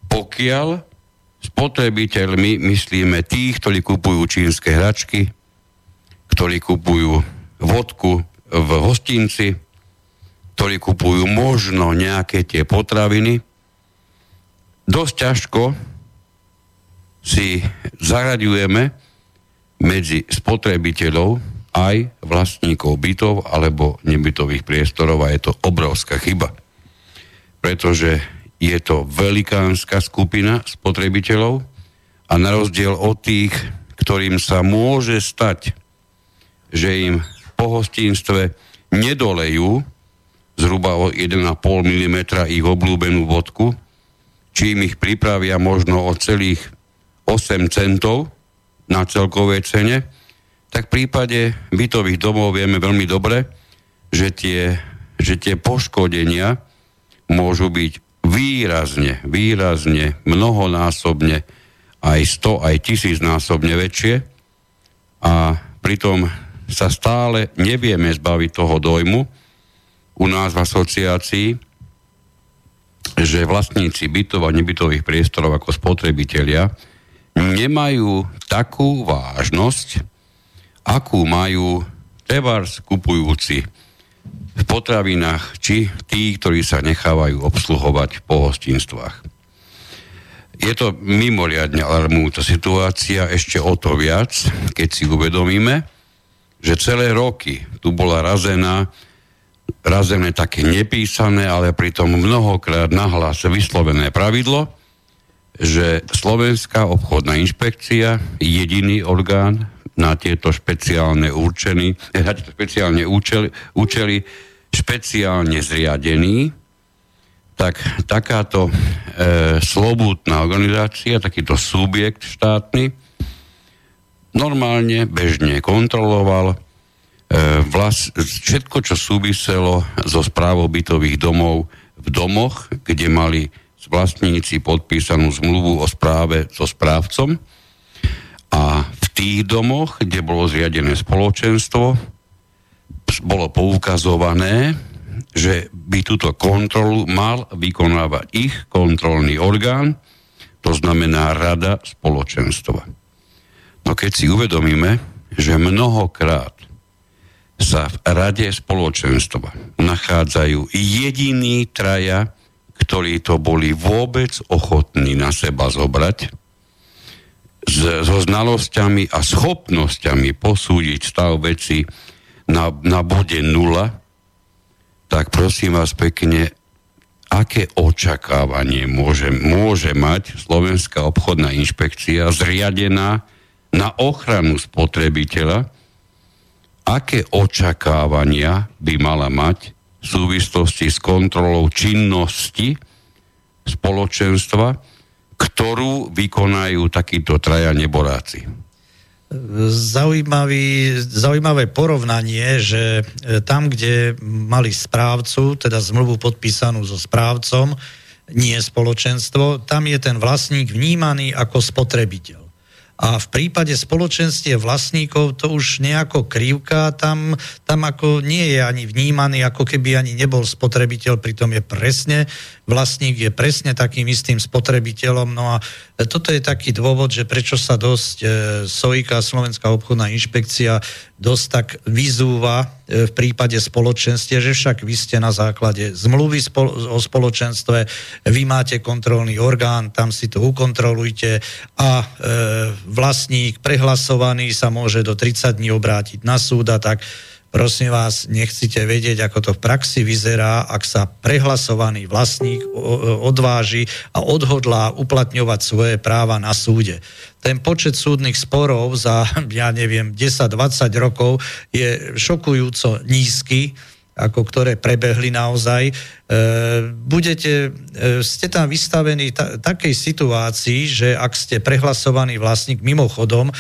pokiaľ spotrebiteľmi myslíme tých, ktorí kupujú čínske hračky, ktorí kupujú vodku v hostinci, ktorí kupujú možno nejaké tie potraviny. Dosť ťažko si zaraďujeme medzi spotrebiteľov aj vlastníkov bytov alebo nebytových priestorov a je to obrovská chyba. Pretože je to velikánska skupina spotrebiteľov a na rozdiel od tých, ktorým sa môže stať, že im po hostinstve nedolejú zhruba o 1,5 mm ich obľúbenú vodku, či im ich pripravia možno o celých 8 centov na celkovej cene, tak v prípade bytových domov vieme veľmi dobre, že tie, že tie poškodenia môžu byť výrazne, výrazne, mnohonásobne, aj 100, aj tisícnásobne väčšie. A pritom sa stále nevieme zbaviť toho dojmu u nás v asociácii, že vlastníci bytov a nebytových priestorov ako spotrebitelia nemajú takú vážnosť, akú majú tebars kupujúci v potravinách, či tí, ktorí sa nechávajú obsluhovať v pohostinstvách. Je to mimoriadne alarmujúca situácia, ešte o to viac, keď si uvedomíme, že celé roky tu bola razená, razené také nepísané, ale pritom mnohokrát nahlas vyslovené pravidlo, že Slovenská obchodná inšpekcia, jediný orgán na tieto špeciálne účely, na tieto špeciálne účely, účely špeciálne zriadený, tak takáto e, slobúdna organizácia, takýto subjekt štátny, normálne, bežne kontroloval e, vlas, všetko, čo súviselo so správou bytových domov v domoch, kde mali vlastníci podpísanú zmluvu o správe so správcom. A tých domoch, kde bolo zriadené spoločenstvo, bolo poukazované, že by túto kontrolu mal vykonávať ich kontrolný orgán, to znamená rada spoločenstva. No keď si uvedomíme, že mnohokrát sa v rade spoločenstva nachádzajú jediní traja, ktorí to boli vôbec ochotní na seba zobrať, so znalosťami a schopnosťami posúdiť stav veci na, na bode nula, tak prosím vás pekne, aké očakávanie môže, môže mať Slovenská obchodná inšpekcia zriadená na ochranu spotrebiteľa, aké očakávania by mala mať v súvislosti s kontrolou činnosti spoločenstva, ktorú vykonajú takíto traja neboráci. Zaujímavý, zaujímavé porovnanie, že e, tam, kde mali správcu, teda zmluvu podpísanú so správcom, nie spoločenstvo, tam je ten vlastník vnímaný ako spotrebiteľ. A v prípade spoločenstie vlastníkov to už nejako krivka, tam, tam ako nie je ani vnímaný, ako keby ani nebol spotrebiteľ, pritom je presne, vlastník je presne takým istým spotrebiteľom. No a toto je taký dôvod, že prečo sa dosť e, SOIKA, Slovenská obchodná inšpekcia, dosť tak vyzúva e, v prípade spoločenstie, že však vy ste na základe zmluvy o spoločenstve, vy máte kontrolný orgán, tam si to ukontrolujte a e, vlastník prehlasovaný sa môže do 30 dní obrátiť na súd a tak Prosím vás, nechcete vedieť, ako to v praxi vyzerá, ak sa prehlasovaný vlastník odváži a odhodlá uplatňovať svoje práva na súde. Ten počet súdnych sporov za, ja neviem, 10-20 rokov je šokujúco nízky ako ktoré prebehli naozaj, budete, e, ste tam vystavení ta, takej situácii, že ak ste prehlasovaný vlastník, mimochodom, e,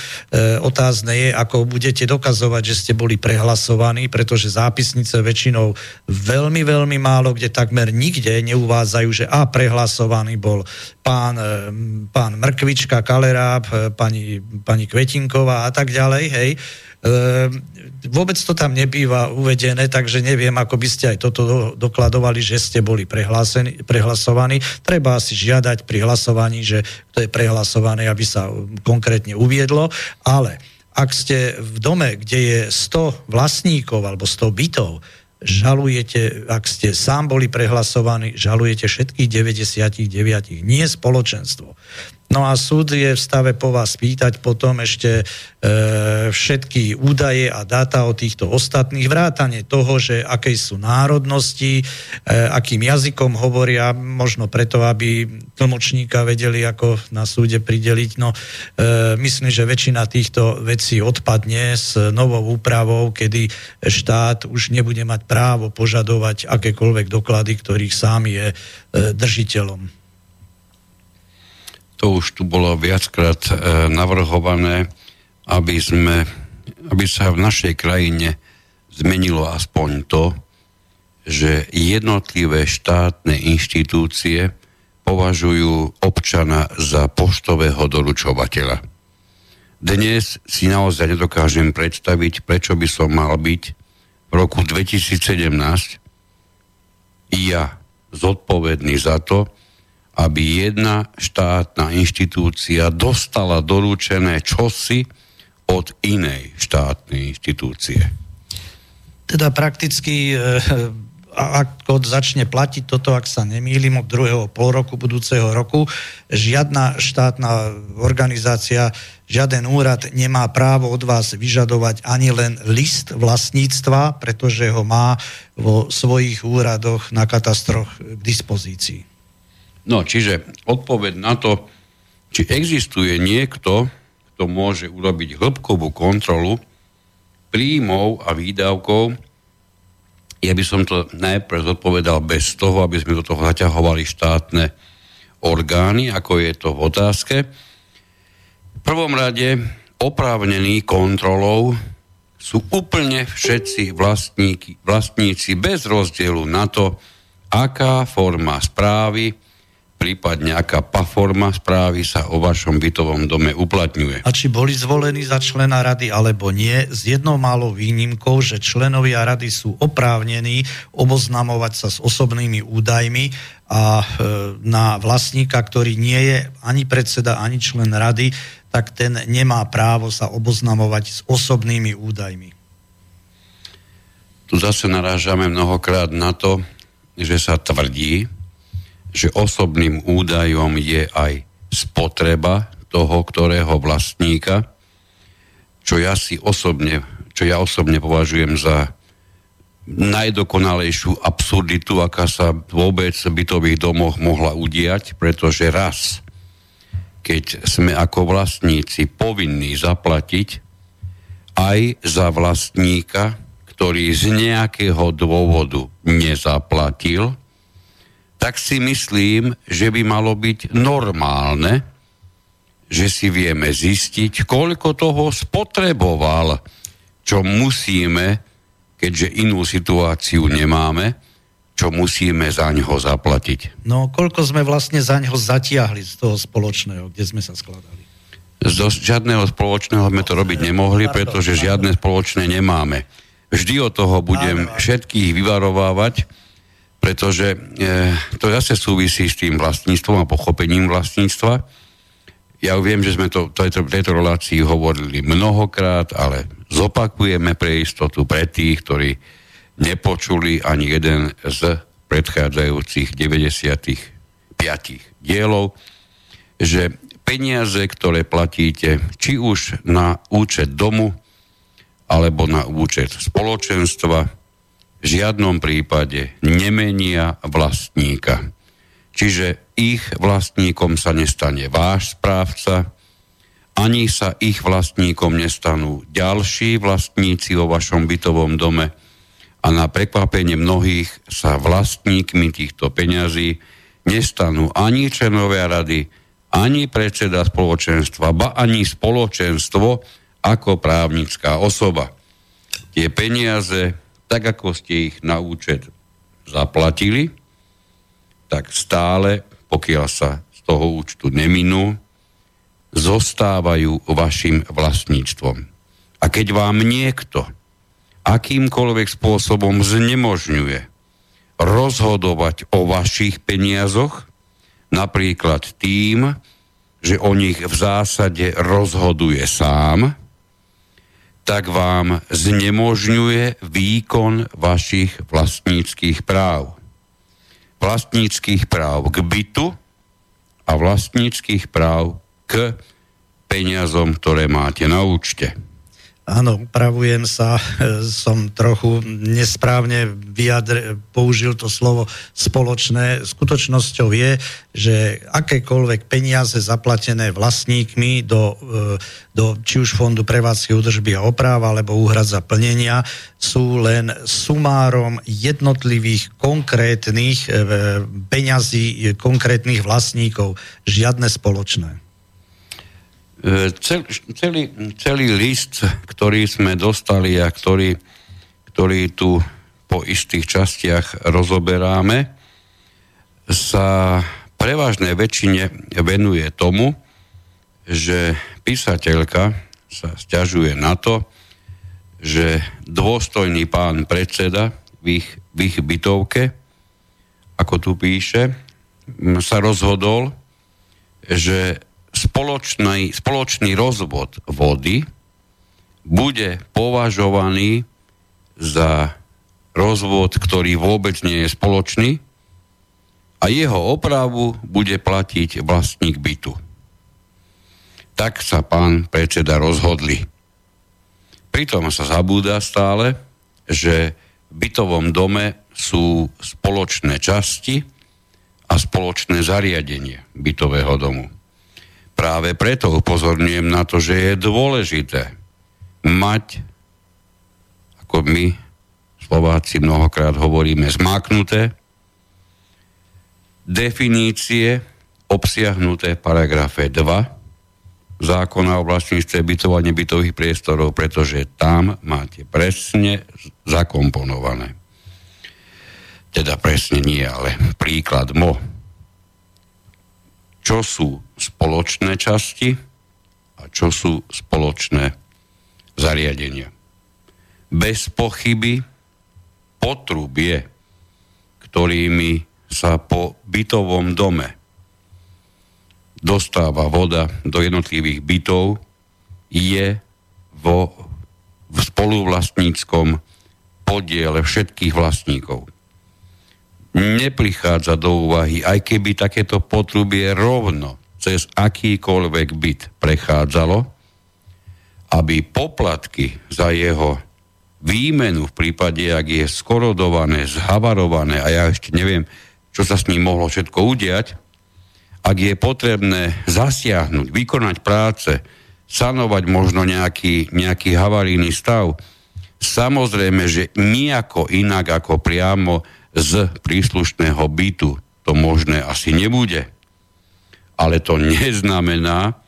otázne je, ako budete dokazovať, že ste boli prehlasovaní, pretože zápisnice väčšinou veľmi, veľmi málo, kde takmer nikde neuvádzajú, že a prehlasovaný bol pán, e, pán Mrkvička, Kaleráb, e, pani, pani Kvetinková a tak ďalej, hej, vôbec to tam nebýva uvedené, takže neviem, ako by ste aj toto dokladovali, že ste boli prehlasovaní. Treba asi žiadať pri hlasovaní, že to je prehlasované, aby sa konkrétne uviedlo, ale ak ste v dome, kde je 100 vlastníkov alebo 100 bytov, žalujete, ak ste sám boli prehlasovaní, žalujete všetkých 99, nie spoločenstvo. No a súd je v stave po vás pýtať potom ešte e, všetky údaje a dáta o týchto ostatných, vrátane toho, že aké sú národnosti, e, akým jazykom hovoria, možno preto, aby tlmočníka vedeli, ako na súde prideliť. No, e, myslím, že väčšina týchto vecí odpadne s novou úpravou, kedy štát už nebude mať právo požadovať akékoľvek doklady, ktorých sám je e, držiteľom to už tu bolo viackrát e, navrhované, aby, sme, aby sa v našej krajine zmenilo aspoň to, že jednotlivé štátne inštitúcie považujú občana za poštového doručovateľa. Dnes si naozaj nedokážem predstaviť, prečo by som mal byť v roku 2017 ja zodpovedný za to, aby jedna štátna inštitúcia dostala doručené čosi od inej štátnej inštitúcie. Teda prakticky, e, ak začne platiť toto, ak sa nemýlim, od druhého pol roku budúceho roku, žiadna štátna organizácia, žiaden úrad nemá právo od vás vyžadovať ani len list vlastníctva, pretože ho má vo svojich úradoch na katastroch k dispozícii. No, čiže odpoveď na to, či existuje niekto, kto môže urobiť hĺbkovú kontrolu príjmov a výdavkov, ja by som to najprv zodpovedal bez toho, aby sme do toho zaťahovali štátne orgány, ako je to v otázke. V prvom rade oprávnení kontrolou sú úplne všetci vlastníky, vlastníci bez rozdielu na to, aká forma správy, prípadne aká forma správy sa o vašom bytovom dome uplatňuje. A či boli zvolení za člena rady alebo nie, s jednou malou výnimkou, že členovia rady sú oprávnení oboznamovať sa s osobnými údajmi a e, na vlastníka, ktorý nie je ani predseda, ani člen rady, tak ten nemá právo sa oboznamovať s osobnými údajmi. Tu zase narážame mnohokrát na to, že sa tvrdí, že osobným údajom je aj spotreba toho, ktorého vlastníka, čo ja si osobne, čo ja osobne považujem za najdokonalejšiu absurditu, aká sa vôbec v bytových domoch mohla udiať, pretože raz, keď sme ako vlastníci povinní zaplatiť aj za vlastníka, ktorý z nejakého dôvodu nezaplatil, tak si myslím, že by malo byť normálne, že si vieme zistiť, koľko toho spotreboval, čo musíme keďže inú situáciu nemáme, čo musíme za ňoho zaplatiť. No, koľko sme vlastne za ňoho zatiahli z toho spoločného, kde sme sa skladali? Z žiadneho spoločného sme to robiť nemohli, pretože žiadne spoločné nemáme. Vždy od toho budem všetkých vyvarovávať, pretože e, to zase súvisí s tým vlastníctvom a pochopením vlastníctva. Ja viem, že sme to v tejto, tejto relácii hovorili mnohokrát, ale zopakujeme pre istotu pre tých, ktorí nepočuli ani jeden z predchádzajúcich 95 dielov, že peniaze, ktoré platíte či už na účet domu alebo na účet spoločenstva, v žiadnom prípade nemenia vlastníka. Čiže ich vlastníkom sa nestane váš správca, ani sa ich vlastníkom nestanú ďalší vlastníci vo vašom bytovom dome a na prekvapenie mnohých sa vlastníkmi týchto peňazí nestanú ani členovia rady, ani predseda spoločenstva, ba ani spoločenstvo ako právnická osoba. Tie peniaze, tak ako ste ich na účet zaplatili, tak stále, pokiaľ sa z toho účtu neminú, zostávajú vašim vlastníctvom. A keď vám niekto akýmkoľvek spôsobom znemožňuje rozhodovať o vašich peniazoch, napríklad tým, že o nich v zásade rozhoduje sám, tak vám znemožňuje výkon vašich vlastníckých práv. Vlastníckých práv k bytu a vlastníckých práv k peniazom, ktoré máte na účte. Áno, upravujem sa, som trochu nesprávne vyjadr, použil to slovo spoločné. Skutočnosťou je, že akékoľvek peniaze zaplatené vlastníkmi do, e, do či už Fondu prevádzky údržby a opráva alebo úhrad za plnenia sú len sumárom jednotlivých konkrétnych e, peňazí konkrétnych vlastníkov. Žiadne spoločné. Cel, celý, celý list, ktorý sme dostali a ktorý, ktorý tu po istých častiach rozoberáme, sa prevažnej väčšine venuje tomu, že písateľka sa stiažuje na to, že dôstojný pán predseda v ich, v ich bytovke, ako tu píše, sa rozhodol, že spoločný, spoločný rozvod vody bude považovaný za rozvod, ktorý vôbec nie je spoločný a jeho opravu bude platiť vlastník bytu. Tak sa pán predseda rozhodli. Pritom sa zabúda stále, že v bytovom dome sú spoločné časti a spoločné zariadenie bytového domu. Práve preto upozorňujem na to, že je dôležité mať, ako my Slováci mnohokrát hovoríme, zmáknuté definície obsiahnuté v paragrafe 2 zákona o vlastníctve bytov a nebytových priestorov, pretože tam máte presne zakomponované. Teda presne nie, ale príklad MO čo sú spoločné časti a čo sú spoločné zariadenia. Bez pochyby potrubie, ktorými sa po bytovom dome dostáva voda do jednotlivých bytov, je vo, v spoluvlastníckom podiele všetkých vlastníkov neprichádza do úvahy, aj keby takéto potrubie rovno cez akýkoľvek byt prechádzalo, aby poplatky za jeho výmenu v prípade, ak je skorodované, zhavarované a ja ešte neviem, čo sa s ním mohlo všetko udiať, ak je potrebné zasiahnuť, vykonať práce, sanovať možno nejaký, nejaký havarijný stav, samozrejme, že nejako inak ako priamo z príslušného bytu to možné asi nebude. Ale to neznamená,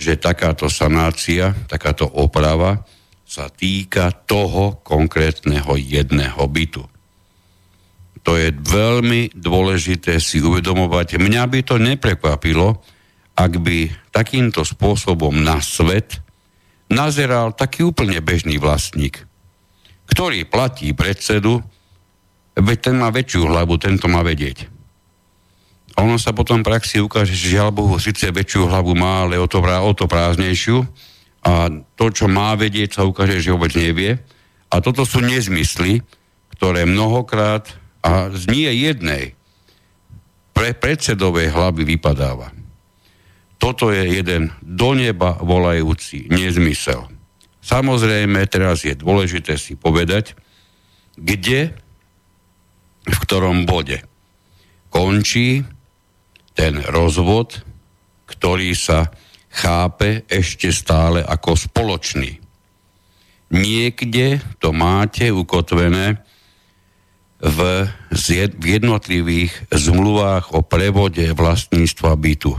že takáto sanácia, takáto oprava sa týka toho konkrétneho jedného bytu. To je veľmi dôležité si uvedomovať. Mňa by to neprekvapilo, ak by takýmto spôsobom na svet nazeral taký úplne bežný vlastník, ktorý platí predsedu, veď ten má väčšiu hlavu, tento má vedieť. A ono sa potom v praxi ukáže, že žiaľ Bohu, síce väčšiu hlavu má, ale o to, o to prázdnejšiu a to, čo má vedieť, sa ukáže, že vôbec nevie. A toto sú nezmysly, ktoré mnohokrát a z nie jednej pre predsedovej hlavy vypadáva. Toto je jeden do neba volajúci nezmysel. Samozrejme, teraz je dôležité si povedať, kde, v ktorom bode končí ten rozvod, ktorý sa chápe ešte stále ako spoločný. Niekde to máte ukotvené v, jednotlivých zmluvách o prevode vlastníctva bytu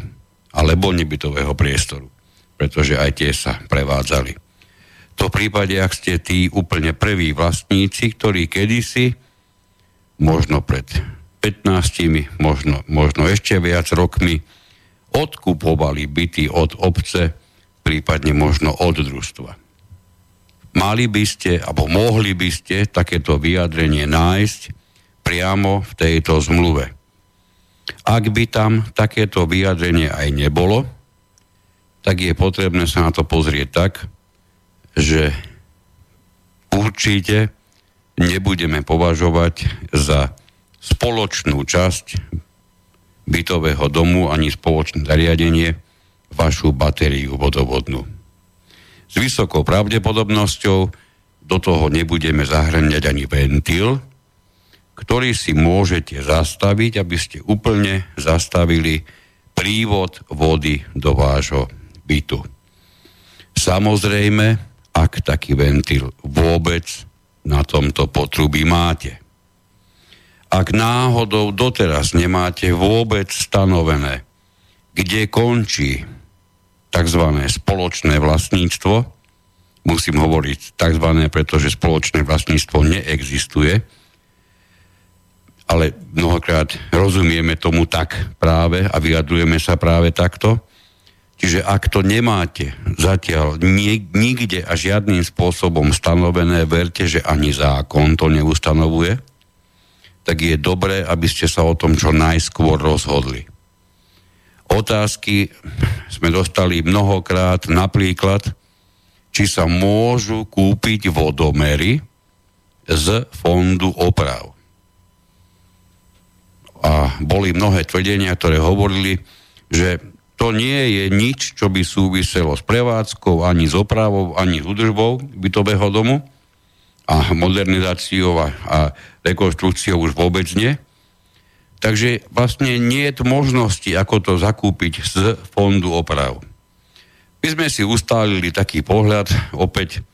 alebo nebytového priestoru, pretože aj tie sa prevádzali. To v prípade, ak ste tí úplne prví vlastníci, ktorí kedysi, možno pred 15, možno, možno ešte viac rokmi, odkupovali byty od obce, prípadne možno od družstva. Mali by ste, alebo mohli by ste takéto vyjadrenie nájsť priamo v tejto zmluve. Ak by tam takéto vyjadrenie aj nebolo, tak je potrebné sa na to pozrieť tak, že určite nebudeme považovať za spoločnú časť bytového domu ani spoločné zariadenie vašu batériu vodovodnú s vysokou pravdepodobnosťou do toho nebudeme zahrňať ani ventil, ktorý si môžete zastaviť, aby ste úplne zastavili prívod vody do vášho bytu. Samozrejme, ak taký ventil vôbec na tomto potrubí máte. Ak náhodou doteraz nemáte vôbec stanovené, kde končí tzv. spoločné vlastníctvo. Musím hovoriť tzv., pretože spoločné vlastníctvo neexistuje, ale mnohokrát rozumieme tomu tak práve a vyjadrujeme sa práve takto. Čiže ak to nemáte zatiaľ nikde a žiadnym spôsobom stanovené, verte, že ani zákon to neustanovuje, tak je dobré, aby ste sa o tom čo najskôr rozhodli otázky sme dostali mnohokrát, napríklad, či sa môžu kúpiť vodomery z fondu oprav. A boli mnohé tvrdenia, ktoré hovorili, že to nie je nič, čo by súviselo s prevádzkou, ani s opravou, ani s údržbou bytového domu a modernizáciou a, a rekonštrukciou už vôbec nie Takže vlastne nie je možnosti, ako to zakúpiť z fondu oprav. My sme si ustálili taký pohľad, opäť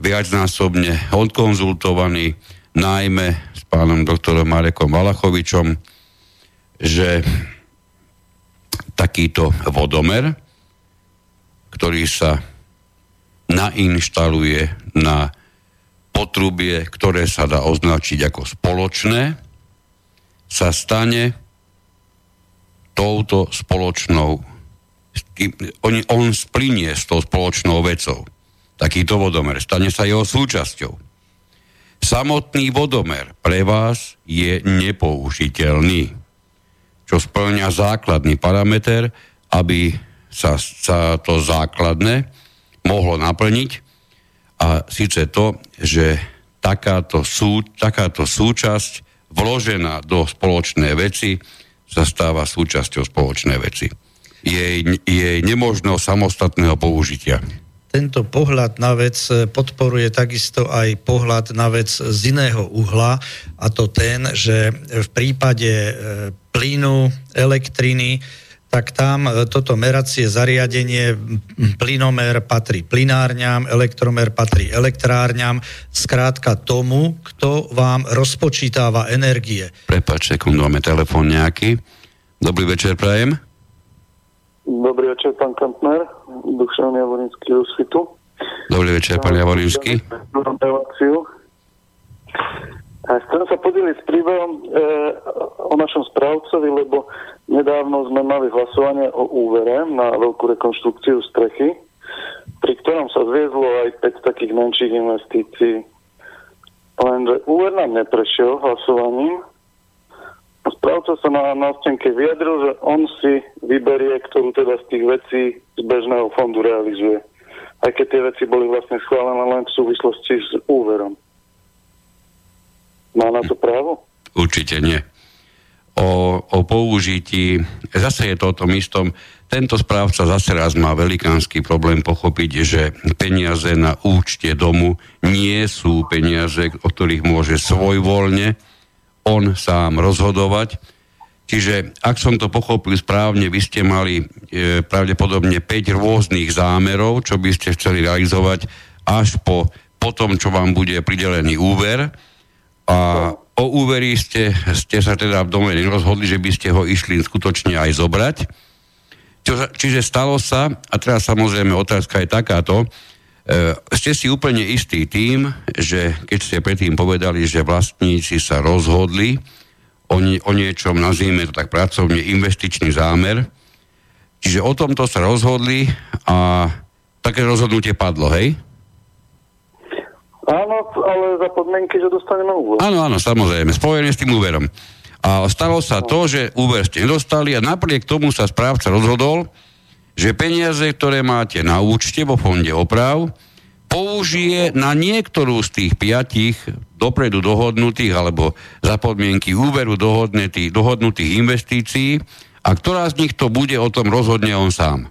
viacnásobne odkonzultovaný, najmä s pánom doktorom Marekom Valachovičom, že takýto vodomer, ktorý sa nainštaluje na potrubie, ktoré sa dá označiť ako spoločné, sa stane touto spoločnou on, on splinie s tou spoločnou vecou. Takýto vodomer stane sa jeho súčasťou. Samotný vodomer pre vás je nepoužiteľný, čo splňa základný parameter, aby sa, sa to základné mohlo naplniť a síce to, že takáto, sú, takáto súčasť vložená do spoločnej veci, sa stáva súčasťou spoločnej veci. Jej, jej nemožného samostatného použitia. tento pohľad na vec podporuje takisto aj pohľad na vec z iného uhla a to ten, že v prípade e, plynu, elektriny, tak tam e, toto meracie zariadenie, plynomer patrí plynárňam, elektromer patrí elektrárňam, skrátka tomu, kto vám rozpočítava energie. Prepač, sekundu, máme telefón nejaký. Dobrý večer, prajem. Dobrý večer, pán Kantner, Dušan Javorinský Svitu. Dobrý večer, pán Javorinský. A chcem sa podeliť s príbehom e, o našom správcovi, lebo nedávno sme mali hlasovanie o úvere na veľkú rekonštrukciu strechy, pri ktorom sa zviezlo aj 5 takých menších investícií. Lenže úver nám neprešiel hlasovaním, Správca sa na nástenke vyjadril, že on si vyberie, ktorú teda z tých vecí z bežného fondu realizuje. Aj keď tie veci boli vlastne schválené len v súvislosti s úverom. Má na to právo? Určite nie. O, o použití, zase je to o tom istom, tento správca zase raz má velikánsky problém pochopiť, že peniaze na účte domu nie sú peniaze, o ktorých môže svojvoľne on sám rozhodovať. Čiže ak som to pochopil správne, vy ste mali e, pravdepodobne 5 rôznych zámerov, čo by ste chceli realizovať až po, po tom, čo vám bude pridelený úver. A o úveri ste, ste sa teda v dome nerozhodli, že by ste ho išli skutočne aj zobrať. Čo, čiže stalo sa, a teraz samozrejme otázka je takáto, E, ste si úplne istý tým, že keď ste predtým povedali, že vlastníci sa rozhodli o, nie, o niečom, nazvime to tak pracovne, investičný zámer, čiže o tomto sa rozhodli a také rozhodnutie padlo, hej? Áno, ale za podmienky, že dostaneme úver. Áno, áno, samozrejme, spojené s tým úverom. A stalo sa to, že úver ste nedostali a napriek tomu sa správca rozhodol, že peniaze, ktoré máte na účte vo fonde oprav, použije na niektorú z tých piatich dopredu dohodnutých alebo za podmienky úveru dohodnutých, dohodnutých investícií a ktorá z nich to bude, o tom rozhodne on sám.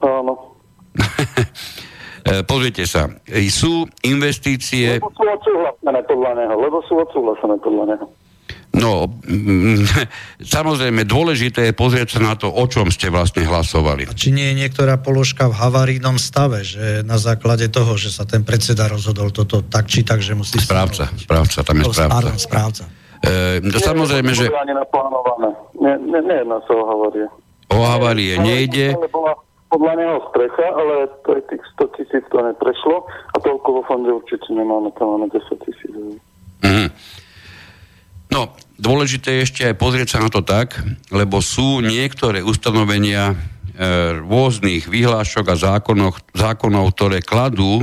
Áno. E, pozrite sa, sú investície... Lebo sú odsúhlasené podľa neho, lebo sú odsúhlasené podľa neho. No, samozrejme, dôležité je pozrieť sa na to, o čom ste vlastne hlasovali. A či nie je niektorá položka v havarínom stave, že na základe toho, že sa ten predseda rozhodol toto tak či tak, že musí... Správca, správca, tam je správca. Pardon, správca. E, no, samozrejme, že... Ani naplánované. Nie, nie, nie na sa o havárie. O havárie nejde. Bola podľa neho strecha, ale to je tých 100 tisíc to neprešlo a toľko vo fonde určite nemáme, tam máme 10 tisíc. Mhm. No, dôležité je ešte aj pozrieť sa na to tak, lebo sú niektoré ustanovenia e, rôznych vyhlášok a zákonov, zákonov, ktoré kladú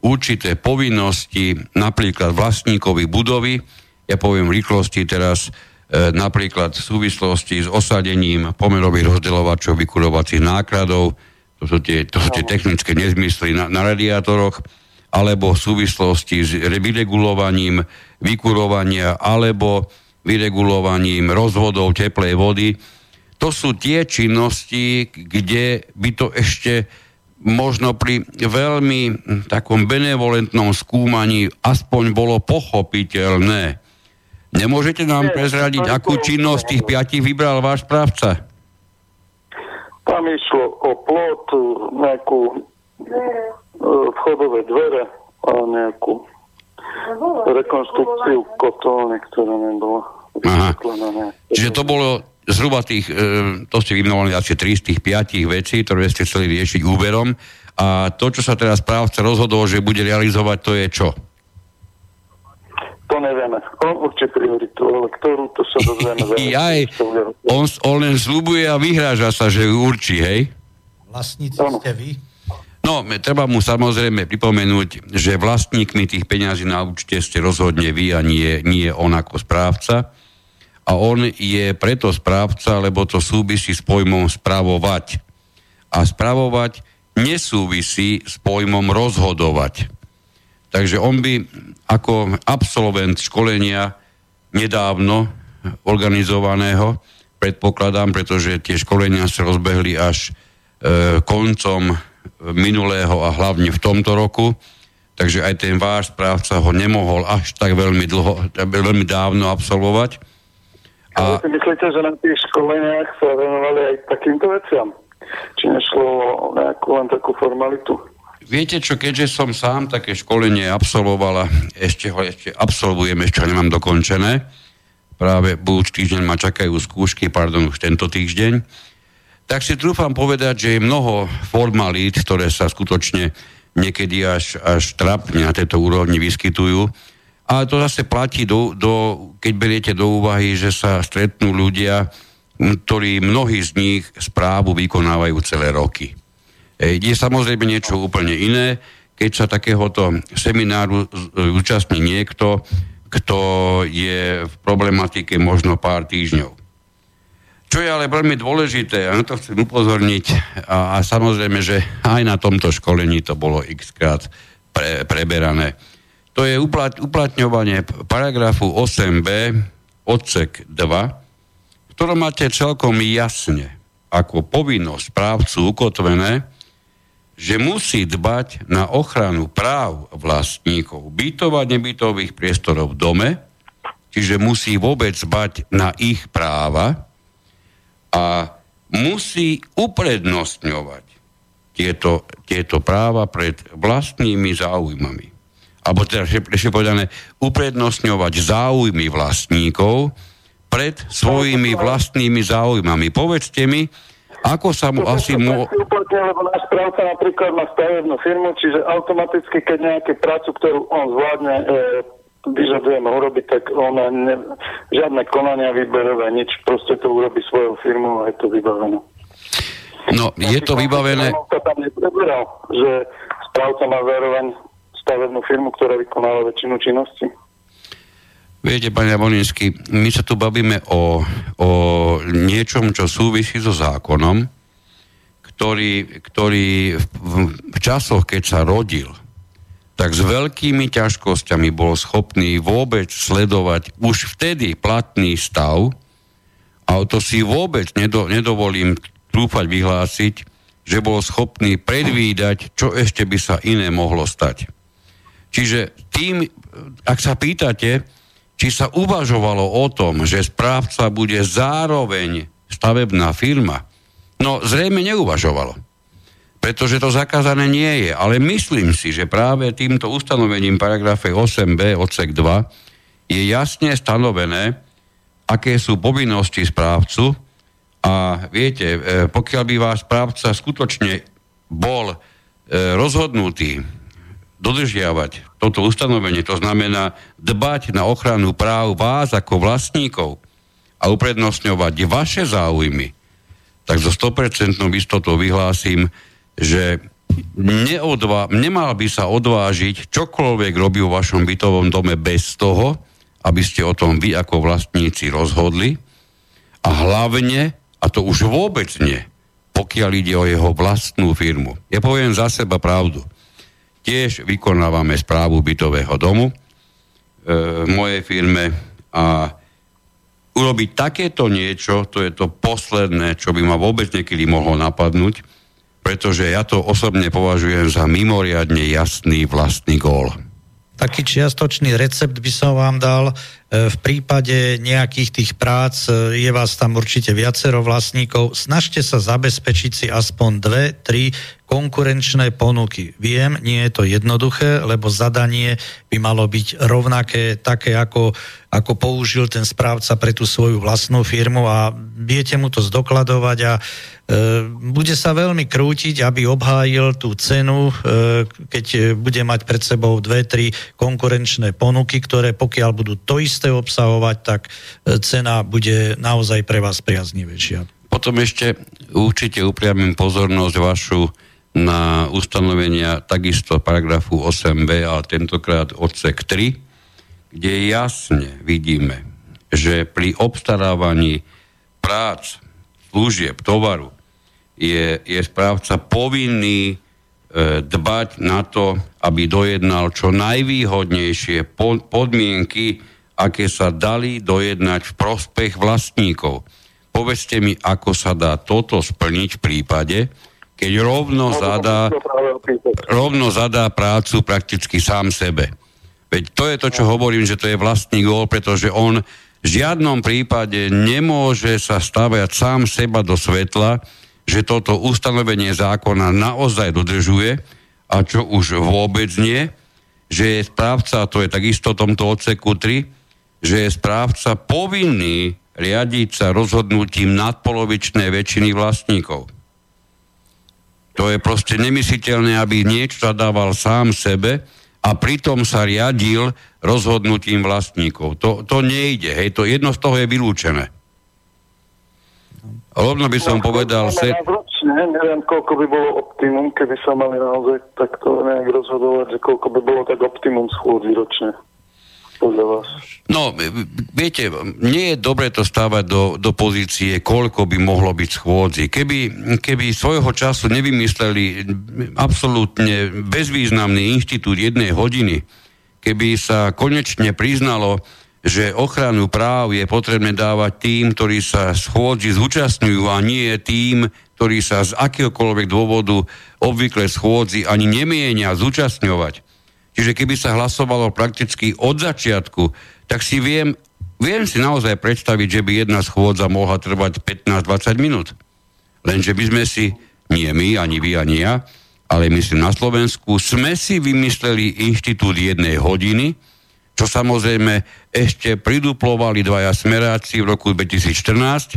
určité povinnosti napríklad vlastníkovi budovy, ja poviem v rýchlosti teraz, napríklad v súvislosti s osadením pomerových rozdeľovačov vykurovacích nákladov, to sú tie, to sú tie technické nezmysly na, na radiátoroch, alebo v súvislosti s vyregulovaním vykurovania alebo vyregulovaním rozvodov teplej vody. To sú tie činnosti, kde by to ešte možno pri veľmi takom benevolentnom skúmaní aspoň bolo pochopiteľné. Nemôžete nám prezradiť, akú činnosť tých piatich vybral váš správca? Tam išlo o plot, nejakú vchodové dvere a nejakú rekonstrukciu kotolne, ktorá nebola vysvetlená. Čiže to bolo zhruba tých, e, to ste vymenovali asi 3 z tých 5 vecí, ktoré ste chceli riešiť úberom. A to, čo sa teraz správca rozhodol, že bude realizovať, to je čo? To nevieme. On určite prioritu, ale ktorú to sa dozvieme. Aj, on, on len zľubuje a vyhráža sa, že určí, hej? Vlastníci ste vy? No, treba mu samozrejme pripomenúť, že vlastníkmi tých peňazí na účte ste rozhodne vy a nie, nie on ako správca. A on je preto správca, lebo to súvisí s pojmom spravovať. A spravovať nesúvisí s pojmom rozhodovať. Takže on by ako absolvent školenia nedávno organizovaného, predpokladám, pretože tie školenia sa rozbehli až e, koncom minulého a hlavne v tomto roku, takže aj ten váš správca ho nemohol až tak veľmi, dlho, veľmi dávno absolvovať. A... Ale si myslíte, že na tých školeniach sa venovali aj takýmto veciam? Či nešlo o nejakú len takú formalitu? Viete čo, keďže som sám také školenie absolvovala, ešte ho ešte absolvujem, ešte ho nemám dokončené, práve budúci týždeň ma čakajú skúšky, pardon, už tento týždeň, tak si trúfam povedať, že je mnoho formalít, ktoré sa skutočne niekedy až, až trapne na tejto úrovni vyskytujú. Ale to zase platí, do, do, keď beriete do úvahy, že sa stretnú ľudia, ktorí mnohí z nich správu vykonávajú celé roky. Je samozrejme niečo úplne iné, keď sa takéhoto semináru zúčastní niekto, kto je v problematike možno pár týždňov. Čo je ale veľmi dôležité, a na to chcem upozorniť, a, a samozrejme, že aj na tomto školení to bolo x krát pre, preberané, to je uplat, uplatňovanie paragrafu 8b odsek 2, ktorom máte celkom jasne ako povinnosť právcu ukotvené, že musí dbať na ochranu práv vlastníkov bytov a nebytových priestorov v dome, čiže musí vôbec dbať na ich práva a musí uprednostňovať tieto, tieto práva pred vlastnými záujmami. Alebo teda, ešte povedané, uprednostňovať záujmy vlastníkov pred svojimi vlastnými záujmami. Povedzte mi, ako sa mu asi mu... Lebo náš správca napríklad má stavebnú firmu, čiže automaticky, keď nejaké prácu, ktorú on zvládne, e, vyžadujeme urobiť, tak on ne, žiadne konania výberové, nič, proste to urobí svojou firmu a je to vybavené. No, je to vybavené... To tam nepreberal, že správca má zároveň stavebnú firmu, ktorá vykonáva väčšinu činnosti. Viete, pani Abolinsky, my sa tu bavíme o, o niečom, čo súvisí so zákonom, ktorý, ktorý v, v časoch, keď sa rodil, tak s veľkými ťažkosťami bol schopný vôbec sledovať už vtedy platný stav a to si vôbec nedo, nedovolím trúfať vyhlásiť, že bol schopný predvídať, čo ešte by sa iné mohlo stať. Čiže tým, ak sa pýtate, či sa uvažovalo o tom, že správca bude zároveň stavebná firma, no zrejme neuvažovalo. Pretože to zakázané nie je. Ale myslím si, že práve týmto ustanovením paragrafe 8b odsek 2 je jasne stanovené, aké sú povinnosti správcu a viete, e, pokiaľ by vás správca skutočne bol e, rozhodnutý dodržiavať toto ustanovenie, to znamená dbať na ochranu práv vás ako vlastníkov a uprednostňovať vaše záujmy, tak zo 100% istotou vyhlásim, že neodva- nemal by sa odvážiť čokoľvek robí vo vašom bytovom dome bez toho, aby ste o tom vy ako vlastníci rozhodli. A hlavne, a to už vôbec nie, pokiaľ ide o jeho vlastnú firmu. Ja poviem za seba pravdu tiež vykonávame správu bytového domu e, v mojej firme a urobiť takéto niečo, to je to posledné, čo by ma vôbec niekedy mohlo napadnúť, pretože ja to osobne považujem za mimoriadne jasný vlastný gól. Taký čiastočný recept by som vám dal. E, v prípade nejakých tých prác e, je vás tam určite viacero vlastníkov. Snažte sa zabezpečiť si aspoň dve, tri konkurenčné ponuky. Viem, nie je to jednoduché, lebo zadanie by malo byť rovnaké, také ako, ako použil ten správca pre tú svoju vlastnú firmu a viete mu to zdokladovať a e, bude sa veľmi krútiť, aby obhájil tú cenu, e, keď bude mať pred sebou dve, tri konkurenčné ponuky, ktoré pokiaľ budú to isté obsahovať, tak e, cena bude naozaj pre vás priaznivejšia. Potom ešte určite upriamím pozornosť vašu na ustanovenia takisto paragrafu 8b, ale tentokrát odsek 3, kde jasne vidíme, že pri obstarávaní prác, služieb, tovaru je, je správca povinný e, dbať na to, aby dojednal čo najvýhodnejšie podmienky, aké sa dali dojednať v prospech vlastníkov. Povedzte mi, ako sa dá toto splniť v prípade, keď rovno zadá, rovno zadá prácu prakticky sám sebe. Veď to je to, čo hovorím, že to je vlastný gól, pretože on v žiadnom prípade nemôže sa stavať sám seba do svetla, že toto ustanovenie zákona naozaj dodržuje a čo už vôbec nie, že je správca, to je takisto tomto odseku 3, že je správca povinný riadiť sa rozhodnutím nadpolovičnej väčšiny vlastníkov. To je proste nemysliteľné, aby niečo zadával sám sebe a pritom sa riadil rozhodnutím vlastníkov. To, to nejde, hej, to jedno z toho je vylúčené. Rovno by som no, povedal... Se... Ročne, neviem, koľko by bolo optimum, keby sa mali naozaj takto nejak rozhodovať, že koľko by bolo tak optimum schôdzi ročne No, viete, nie je dobre to stávať do, do pozície, koľko by mohlo byť schôdzi. Keby, keby svojho času nevymysleli absolútne bezvýznamný inštitút jednej hodiny, keby sa konečne priznalo, že ochranu práv je potrebné dávať tým, ktorí sa schôdzi zúčastňujú a nie tým, ktorí sa z akéhokoľvek dôvodu obvykle schôdzi ani nemienia zúčastňovať Čiže keby sa hlasovalo prakticky od začiatku, tak si viem, viem si naozaj predstaviť, že by jedna schôdza mohla trvať 15-20 minút. Lenže by sme si, nie my, ani vy, ani ja, ale myslím na Slovensku, sme si vymysleli inštitút jednej hodiny, čo samozrejme ešte priduplovali dvaja smeráci v roku 2014,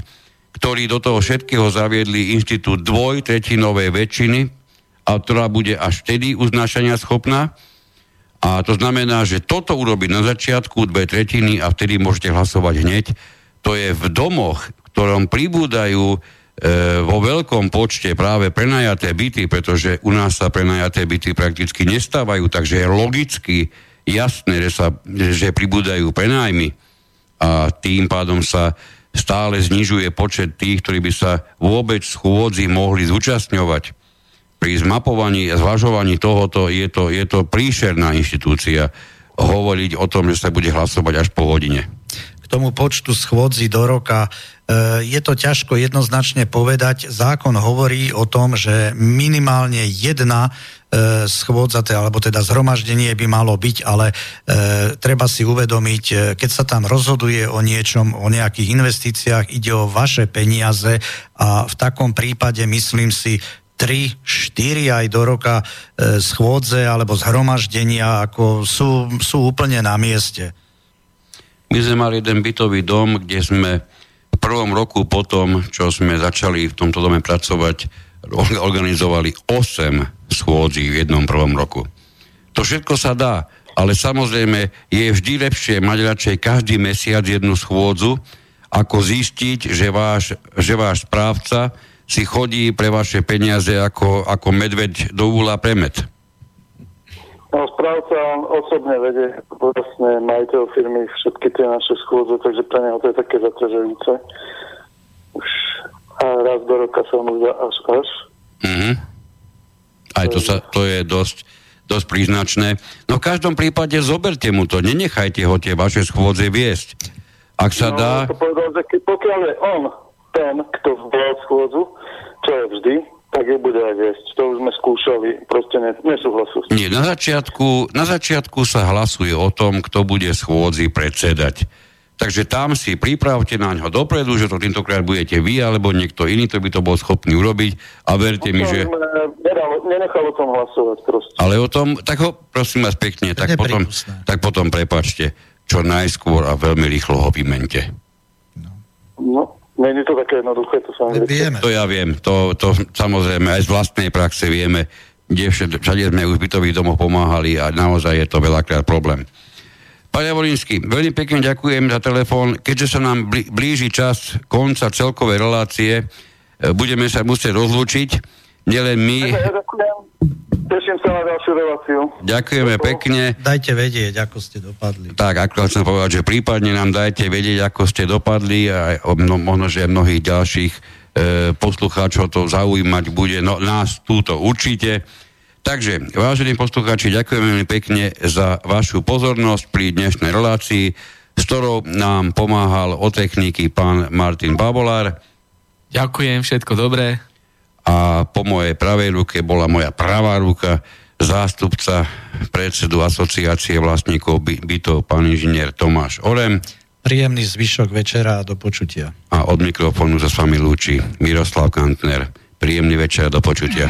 ktorí do toho všetkého zaviedli inštitút dvoj tretinovej väčšiny, a ktorá bude až vtedy uznášania schopná, a to znamená, že toto urobiť na začiatku dve tretiny a vtedy môžete hlasovať hneď. To je v domoch, ktorom pribúdajú e, vo veľkom počte práve prenajaté byty, pretože u nás sa prenajaté byty prakticky nestávajú, takže je logicky jasné, že, sa, že pribúdajú prenájmy a tým pádom sa stále znižuje počet tých, ktorí by sa vôbec schôdzi mohli zúčastňovať pri zmapovaní a zvažovaní tohoto je to, je to príšerná inštitúcia hovoriť o tom, že sa bude hlasovať až po hodine. K tomu počtu schôdzi do roka e, je to ťažko jednoznačne povedať. Zákon hovorí o tom, že minimálne jedna e, schôdza, alebo teda zhromaždenie by malo byť, ale e, treba si uvedomiť, keď sa tam rozhoduje o niečom, o nejakých investíciách, ide o vaše peniaze a v takom prípade myslím si, 3, 4 aj do roka e, schôdze alebo zhromaždenia ako sú, sú úplne na mieste. My sme mali jeden bytový dom, kde sme v prvom roku potom, čo sme začali v tomto dome pracovať, organizovali 8 schôdzí v jednom prvom roku. To všetko sa dá, ale samozrejme je vždy lepšie mať radšej každý mesiac jednu schôdzu, ako zistiť, že váš, že váš správca si chodí pre vaše peniaze ako, ako medveď do úla pre med. No, správca osobne vedie vlastne majiteľ firmy všetky tie naše schôdze, takže pre neho to je také zaťažujúce. Už a raz do roka sa mu zdá až až. Mm-hmm. Aj to, sa, to je dosť, dosť príznačné. No v každom prípade zoberte mu to, nenechajte ho tie vaše schôdze viesť. Ak sa no, dá... To povedal, že pokiaľ je on ten, kto zvolal schôdzu, čo je vždy, tak ju bude aj viesť. To už sme skúšali, proste ne, nesúhlasu. Nie, na začiatku, na začiatku sa hlasuje o tom, kto bude schôdzi predsedať. Takže tam si pripravte na ňo dopredu, že to tentokrát budete vy alebo niekto iný, to by to bol schopný urobiť a verte no, mi, že... Nedalo, nenechal o tom hlasovať proste. Ale o tom, tak ho prosím vás pekne, tak potom, tak potom prepačte, čo najskôr a veľmi rýchlo ho vymente. No. no. Není to také jednoduché, to sa vieme. To ja viem, to, to samozrejme aj z vlastnej praxe vieme, kde všade, všade sme už bytových domov pomáhali a naozaj je to veľakrát problém. Pane Volinsky, veľmi pekne ďakujem za telefón. Keďže sa nám blíži čas konca celkovej relácie, e, budeme sa musieť rozlúčiť. Nielen my... Teším sa na ďalšiu reláciu. Ďakujeme pekne. Dajte vedieť, ako ste dopadli. Tak, ako chcem povedať, že prípadne nám dajte vedieť, ako ste dopadli a no, možno, že mnohých ďalších e, poslucháčov to zaujímať bude. No, nás túto určite. Takže, vážení poslucháči, ďakujem veľmi pekne za vašu pozornosť pri dnešnej relácii, s ktorou nám pomáhal o techniky pán Martin Babolár. Ďakujem, všetko dobré a po mojej pravej ruke bola moja pravá ruka, zástupca predsedu asociácie vlastníkov bytov, pán inžinier Tomáš Orem. Príjemný zvyšok večera a do počutia. A od mikrofónu sa s vami lúči Miroslav Kantner. Príjemný večer a do počutia.